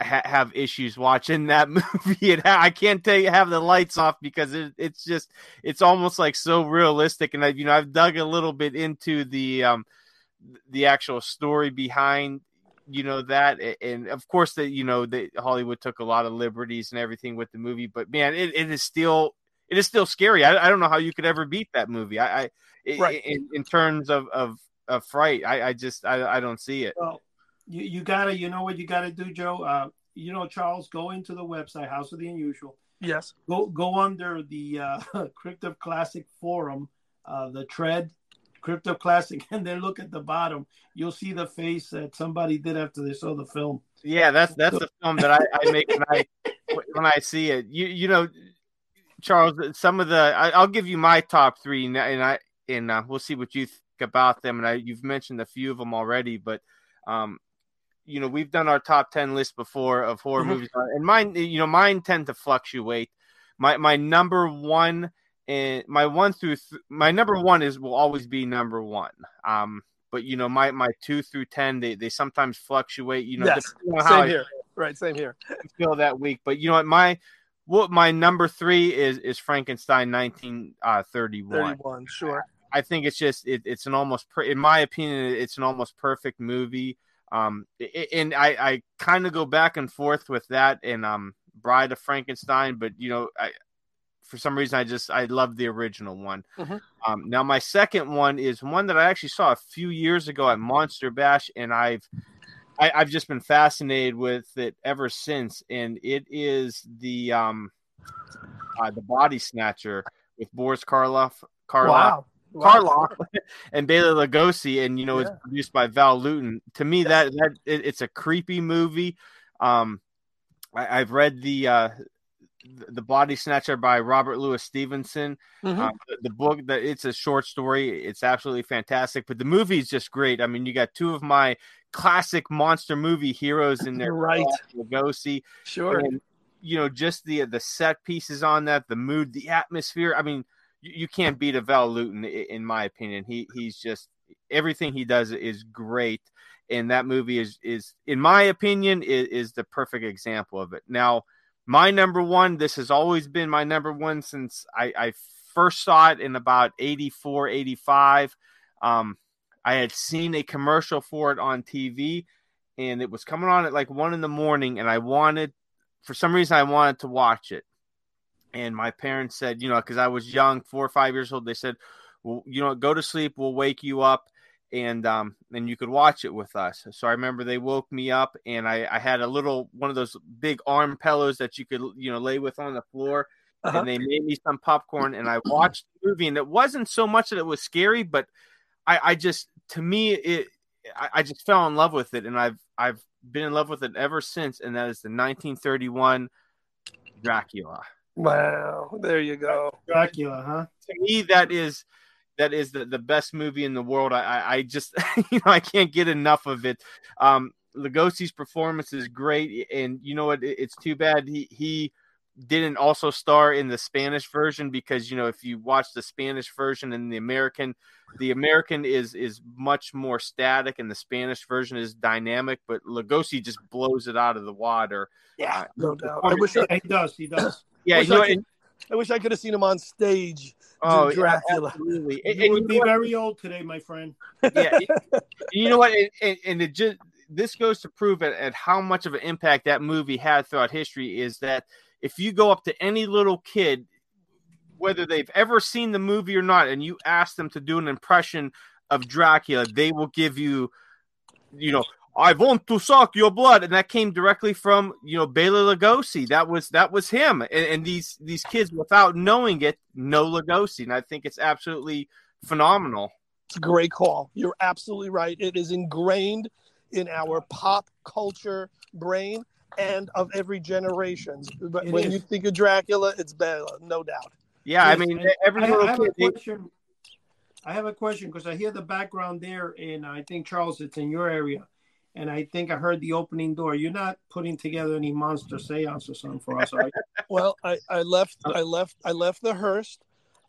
ha- have issues watching that <laughs> movie. And I can't tell you have the lights off because it, it's just, it's almost like so realistic. And I, you know, I've dug a little bit into the, um, the actual story behind you know that and of course that you know that hollywood took a lot of liberties and everything with the movie but man it, it is still it is still scary I, I don't know how you could ever beat that movie i, I Right. in, in terms of of, of fright I, I just I, I don't see it well, you, you gotta you know what you gotta do, Joe. Uh, you know, Charles, go into the website House of the Unusual. Yes. Go go under the uh, <laughs> Crypto Classic forum, uh, the tread Crypto Classic, <laughs> and then look at the bottom. You'll see the face that somebody did after they saw the film. yeah that's that's the film that I, I make when i <laughs> when i see it you you know charles some of the I, i'll give you my top three and and i and uh, we'll see what you think about them and I, you've mentioned a few of them already but um you know we've done our top 10 list before of horror Mhm. movies and mine you know mine tend to fluctuate my my number one and my one through th- my number one is will always be number one um but you know my my two through ten they, they sometimes fluctuate you know yes. depending on how Same I here. Right. Same here. <laughs> feel that week. But you know what? My what my number three is is Frankenstein nineteen uh, thirty one. 31. Sure. I think it's just it, it's an almost per, in my opinion it's an almost perfect movie. Um, and I I kind of go back and forth with that and um Bride of Frankenstein, but you know I for some reason I just I love the original one. Mhm. Um, now my second one is one that I actually saw a few years ago at Monster Bash, and I've I, I've just been fascinated with it ever since, and it is the um uh, the Body Snatcher with Boris Karloff. Karloff Wow. Karloff <laughs> and Bela Lugosi, and you know it's produced by Val Lewton. To me, that that it, it's a creepy movie. Um, I, I've read the uh, the Body Snatcher by Robert Louis Stevenson. Mhm. Um, the, the book that it's a short story. It's absolutely fantastic, but the movie is just great. I mean, you got two of my classic monster movie heroes in there, <laughs> You're right. Lugosi, Sure. and you know just the the set pieces on that, the mood, the atmosphere. I mean, you, you can't beat a Val Lewton, in my opinion. He he's just everything he does is great, and that movie is is in my opinion is, is the perfect example of it. Now, my number one. This has always been my number one since I, I first saw it in about 84, 85. Um, I had seen a commercial for it on TV, and it was coming on at like one in the morning, and I wanted, for some reason, I wanted to watch it. And my parents said, you know, because I was young, four or five years old, they said, well, you know, go to sleep, we'll wake you up, and um, and you could watch it with us. So I remember they woke me up, and I, I had a little one of those big arm pillows that you could, you know, lay with on the floor Uh-huh. and they made me some popcorn and I watched the movie and it wasn't so much that it was scary, but I, I just to me it I, I just fell in love with it, and I've I've been in love with it ever since, and that is the 1931 Dracula. Wow, there you go. Dracula, huh? To me, that is that is the, the best movie in the world. I, I, I just <laughs> you know I can't get enough of it. Um, Lugosi's performance is great, and you know what? It, it's too bad he he didn't also star in the Spanish version because you know if you watch the Spanish version and the American, the American is is much more static and the Spanish version is dynamic, but Lugosi just blows it out of the water. Yeah, Uh, no doubt. I wish I, he does. He does. Yeah, wish you know, I, could, and- I wish I could have seen him on stage. Oh, do Dracula. absolutely. And, You and would you be what? very old today, my friend. yeah, <laughs> you know what? And, and, and it just this goes to prove at, at how much of an impact that movie had throughout history. Is that if you go up to any little kid, whether they've ever seen the movie or not, and you ask them to do an impression of Dracula, they will give you, you know. I want to suck your blood, and that came directly from you know Bela Lugosi. That was that was him, and, and these these kids, without knowing it, know Lugosi, and I think it's absolutely phenomenal. It's a great call. You're absolutely right. It is ingrained in our pop culture brain and of every generation. But It when is. you think of Dracula, it's Bela, no doubt. Yeah, I mean, every I, I little have kid. a they- question. I have a question because I hear the background there, and I think Charles, it's in your area, and I think I heard the opening door. You're not putting together any monster seance or something for us, are you? <laughs> Well, I, I left I left I left the hearse.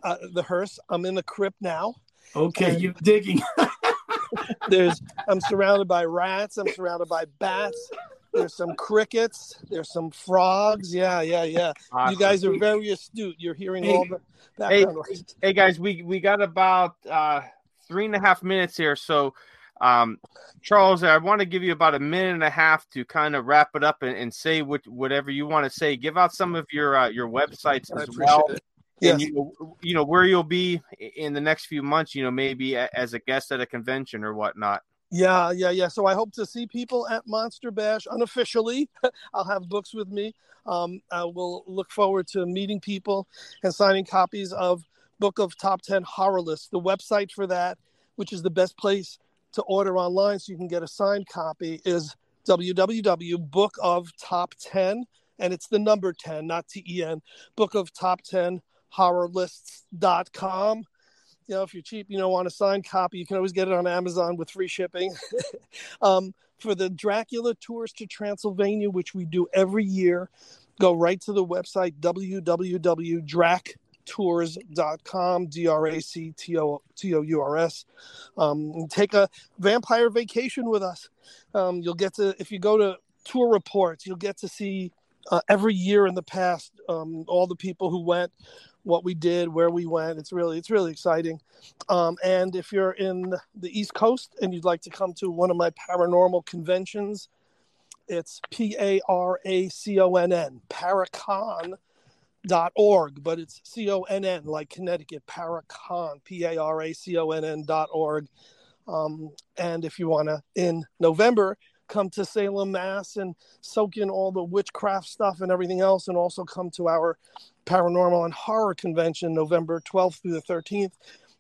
Uh, the hearse. I'm in the crypt now. Okay, you're digging. <laughs> There's I'm surrounded by rats. I'm surrounded by bats. There's some crickets. There's some frogs. Yeah, yeah, yeah. You guys are very astute. You're hearing all the background noise. Hey guys, we we got about uh, three and a half minutes here, so um, Charles, I want to give you about a minute and a half to kind of wrap it up and, and say what whatever you want to say. Give out some of your uh, your websites as well. it. And Yes. you know, you know where you'll be in the next few months. You know, maybe as a guest at a convention or whatnot. Yeah, yeah, yeah. So I hope to see people at Monster Bash unofficially. <laughs> I'll have books with me. Um, I will look forward to meeting people and signing copies of Book of Top 10 Horror List. The website for that, which is the best place to order online so you can get a signed copy, is www.bookoftop10, and it's the number 10, not T E N, Book of Top 10 horrorlists.com you know, if you're cheap, you don't want a signed copy, you can always get it on Amazon with free shipping. <laughs> um, for the Dracula tours to Transylvania, which we do every year, go right to the website www.dractours.com, D R A C T O T O U R S. Um, take a vampire vacation with us. Um, you'll get to, if you go to tour reports, you'll get to see uh, every year in the past um, all the people who went what we did, where we went. It's really it's really exciting. Um, and if you're in the East Coast and you'd like to come to one of my paranormal conventions, it's P A R A C O N N ParaConn dot org, but it's C O N N like Connecticut ParaConn P A R A C O N N dot org. Um, and if you want to in November come to Salem, Mass, and soak in all the witchcraft stuff and everything else, and also come to our paranormal and horror convention November 12th through the 13th.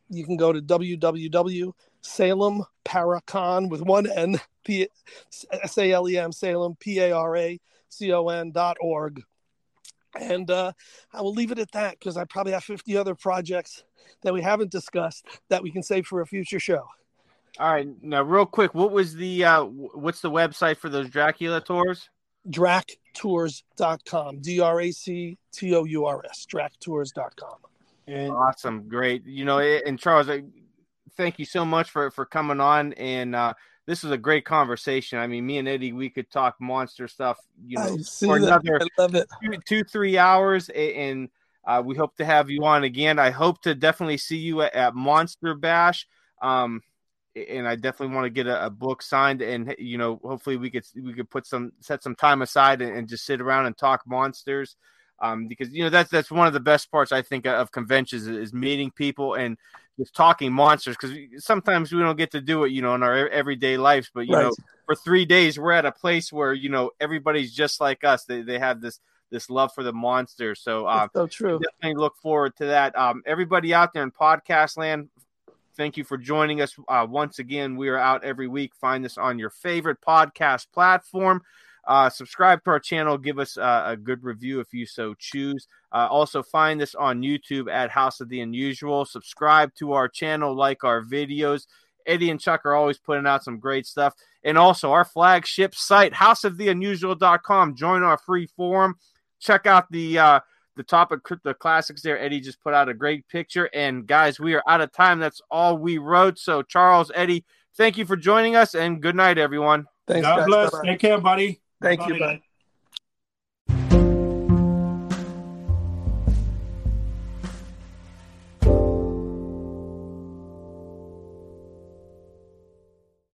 You can go to www.salemparacon with one N, P S A L E M, Salem, P A R A C O N dot org. And uh, I will leave it at that because I probably have 50 other projects that we haven't discussed that we can save for a future show. All right, now real quick, what was the uh, what's the website for those Dracula tours? dractours.com d-r-a-c-t-o-u-r-s dractours.com And Awesome, great. You know, and Charles, I, thank you so much for for coming on. And uh, this was a great conversation. I mean, me and Eddie, we could talk monster stuff. You know, for that. another I love it. two, two three hours, and uh, we hope to have you on again. I hope to definitely see you at, at Monster Bash. Um, and I definitely want to get a, a book signed, and you know, hopefully we could we could put some set some time aside and, and just sit around and talk monsters. Um, because you know that's that's one of the best parts I think of conventions is meeting people and talking monsters. Because sometimes we don't get to do it, you know, in our everyday lives. But you Right. know, for three days we're at a place where you know everybody's just like us. They they have this this love for the monster. So um, so true. definitely look forward to that. Um, everybody out there in podcast land, Thank you for joining us uh, once again. We are out every week. Find us on your favorite podcast platform. Uh, subscribe to our channel. Give us uh, a good review if you so choose. Uh, also, find us on YouTube at House of the Unusual. Subscribe to our channel, like our videos. Eddie and Chuck are always putting out some great stuff. And also, our flagship site, house of the houseoftheunusual.com. Join our free forum. Check out the uh, the top of crypto classics there. Eddie just put out a great picture. And guys, we are out of time. That's all we wrote. So, Charles, Eddie, thank you for joining us and good night, everyone. Thanks, God guys. bless. Bye-bye. Take care, buddy. Thank Bye-bye. you. Bye.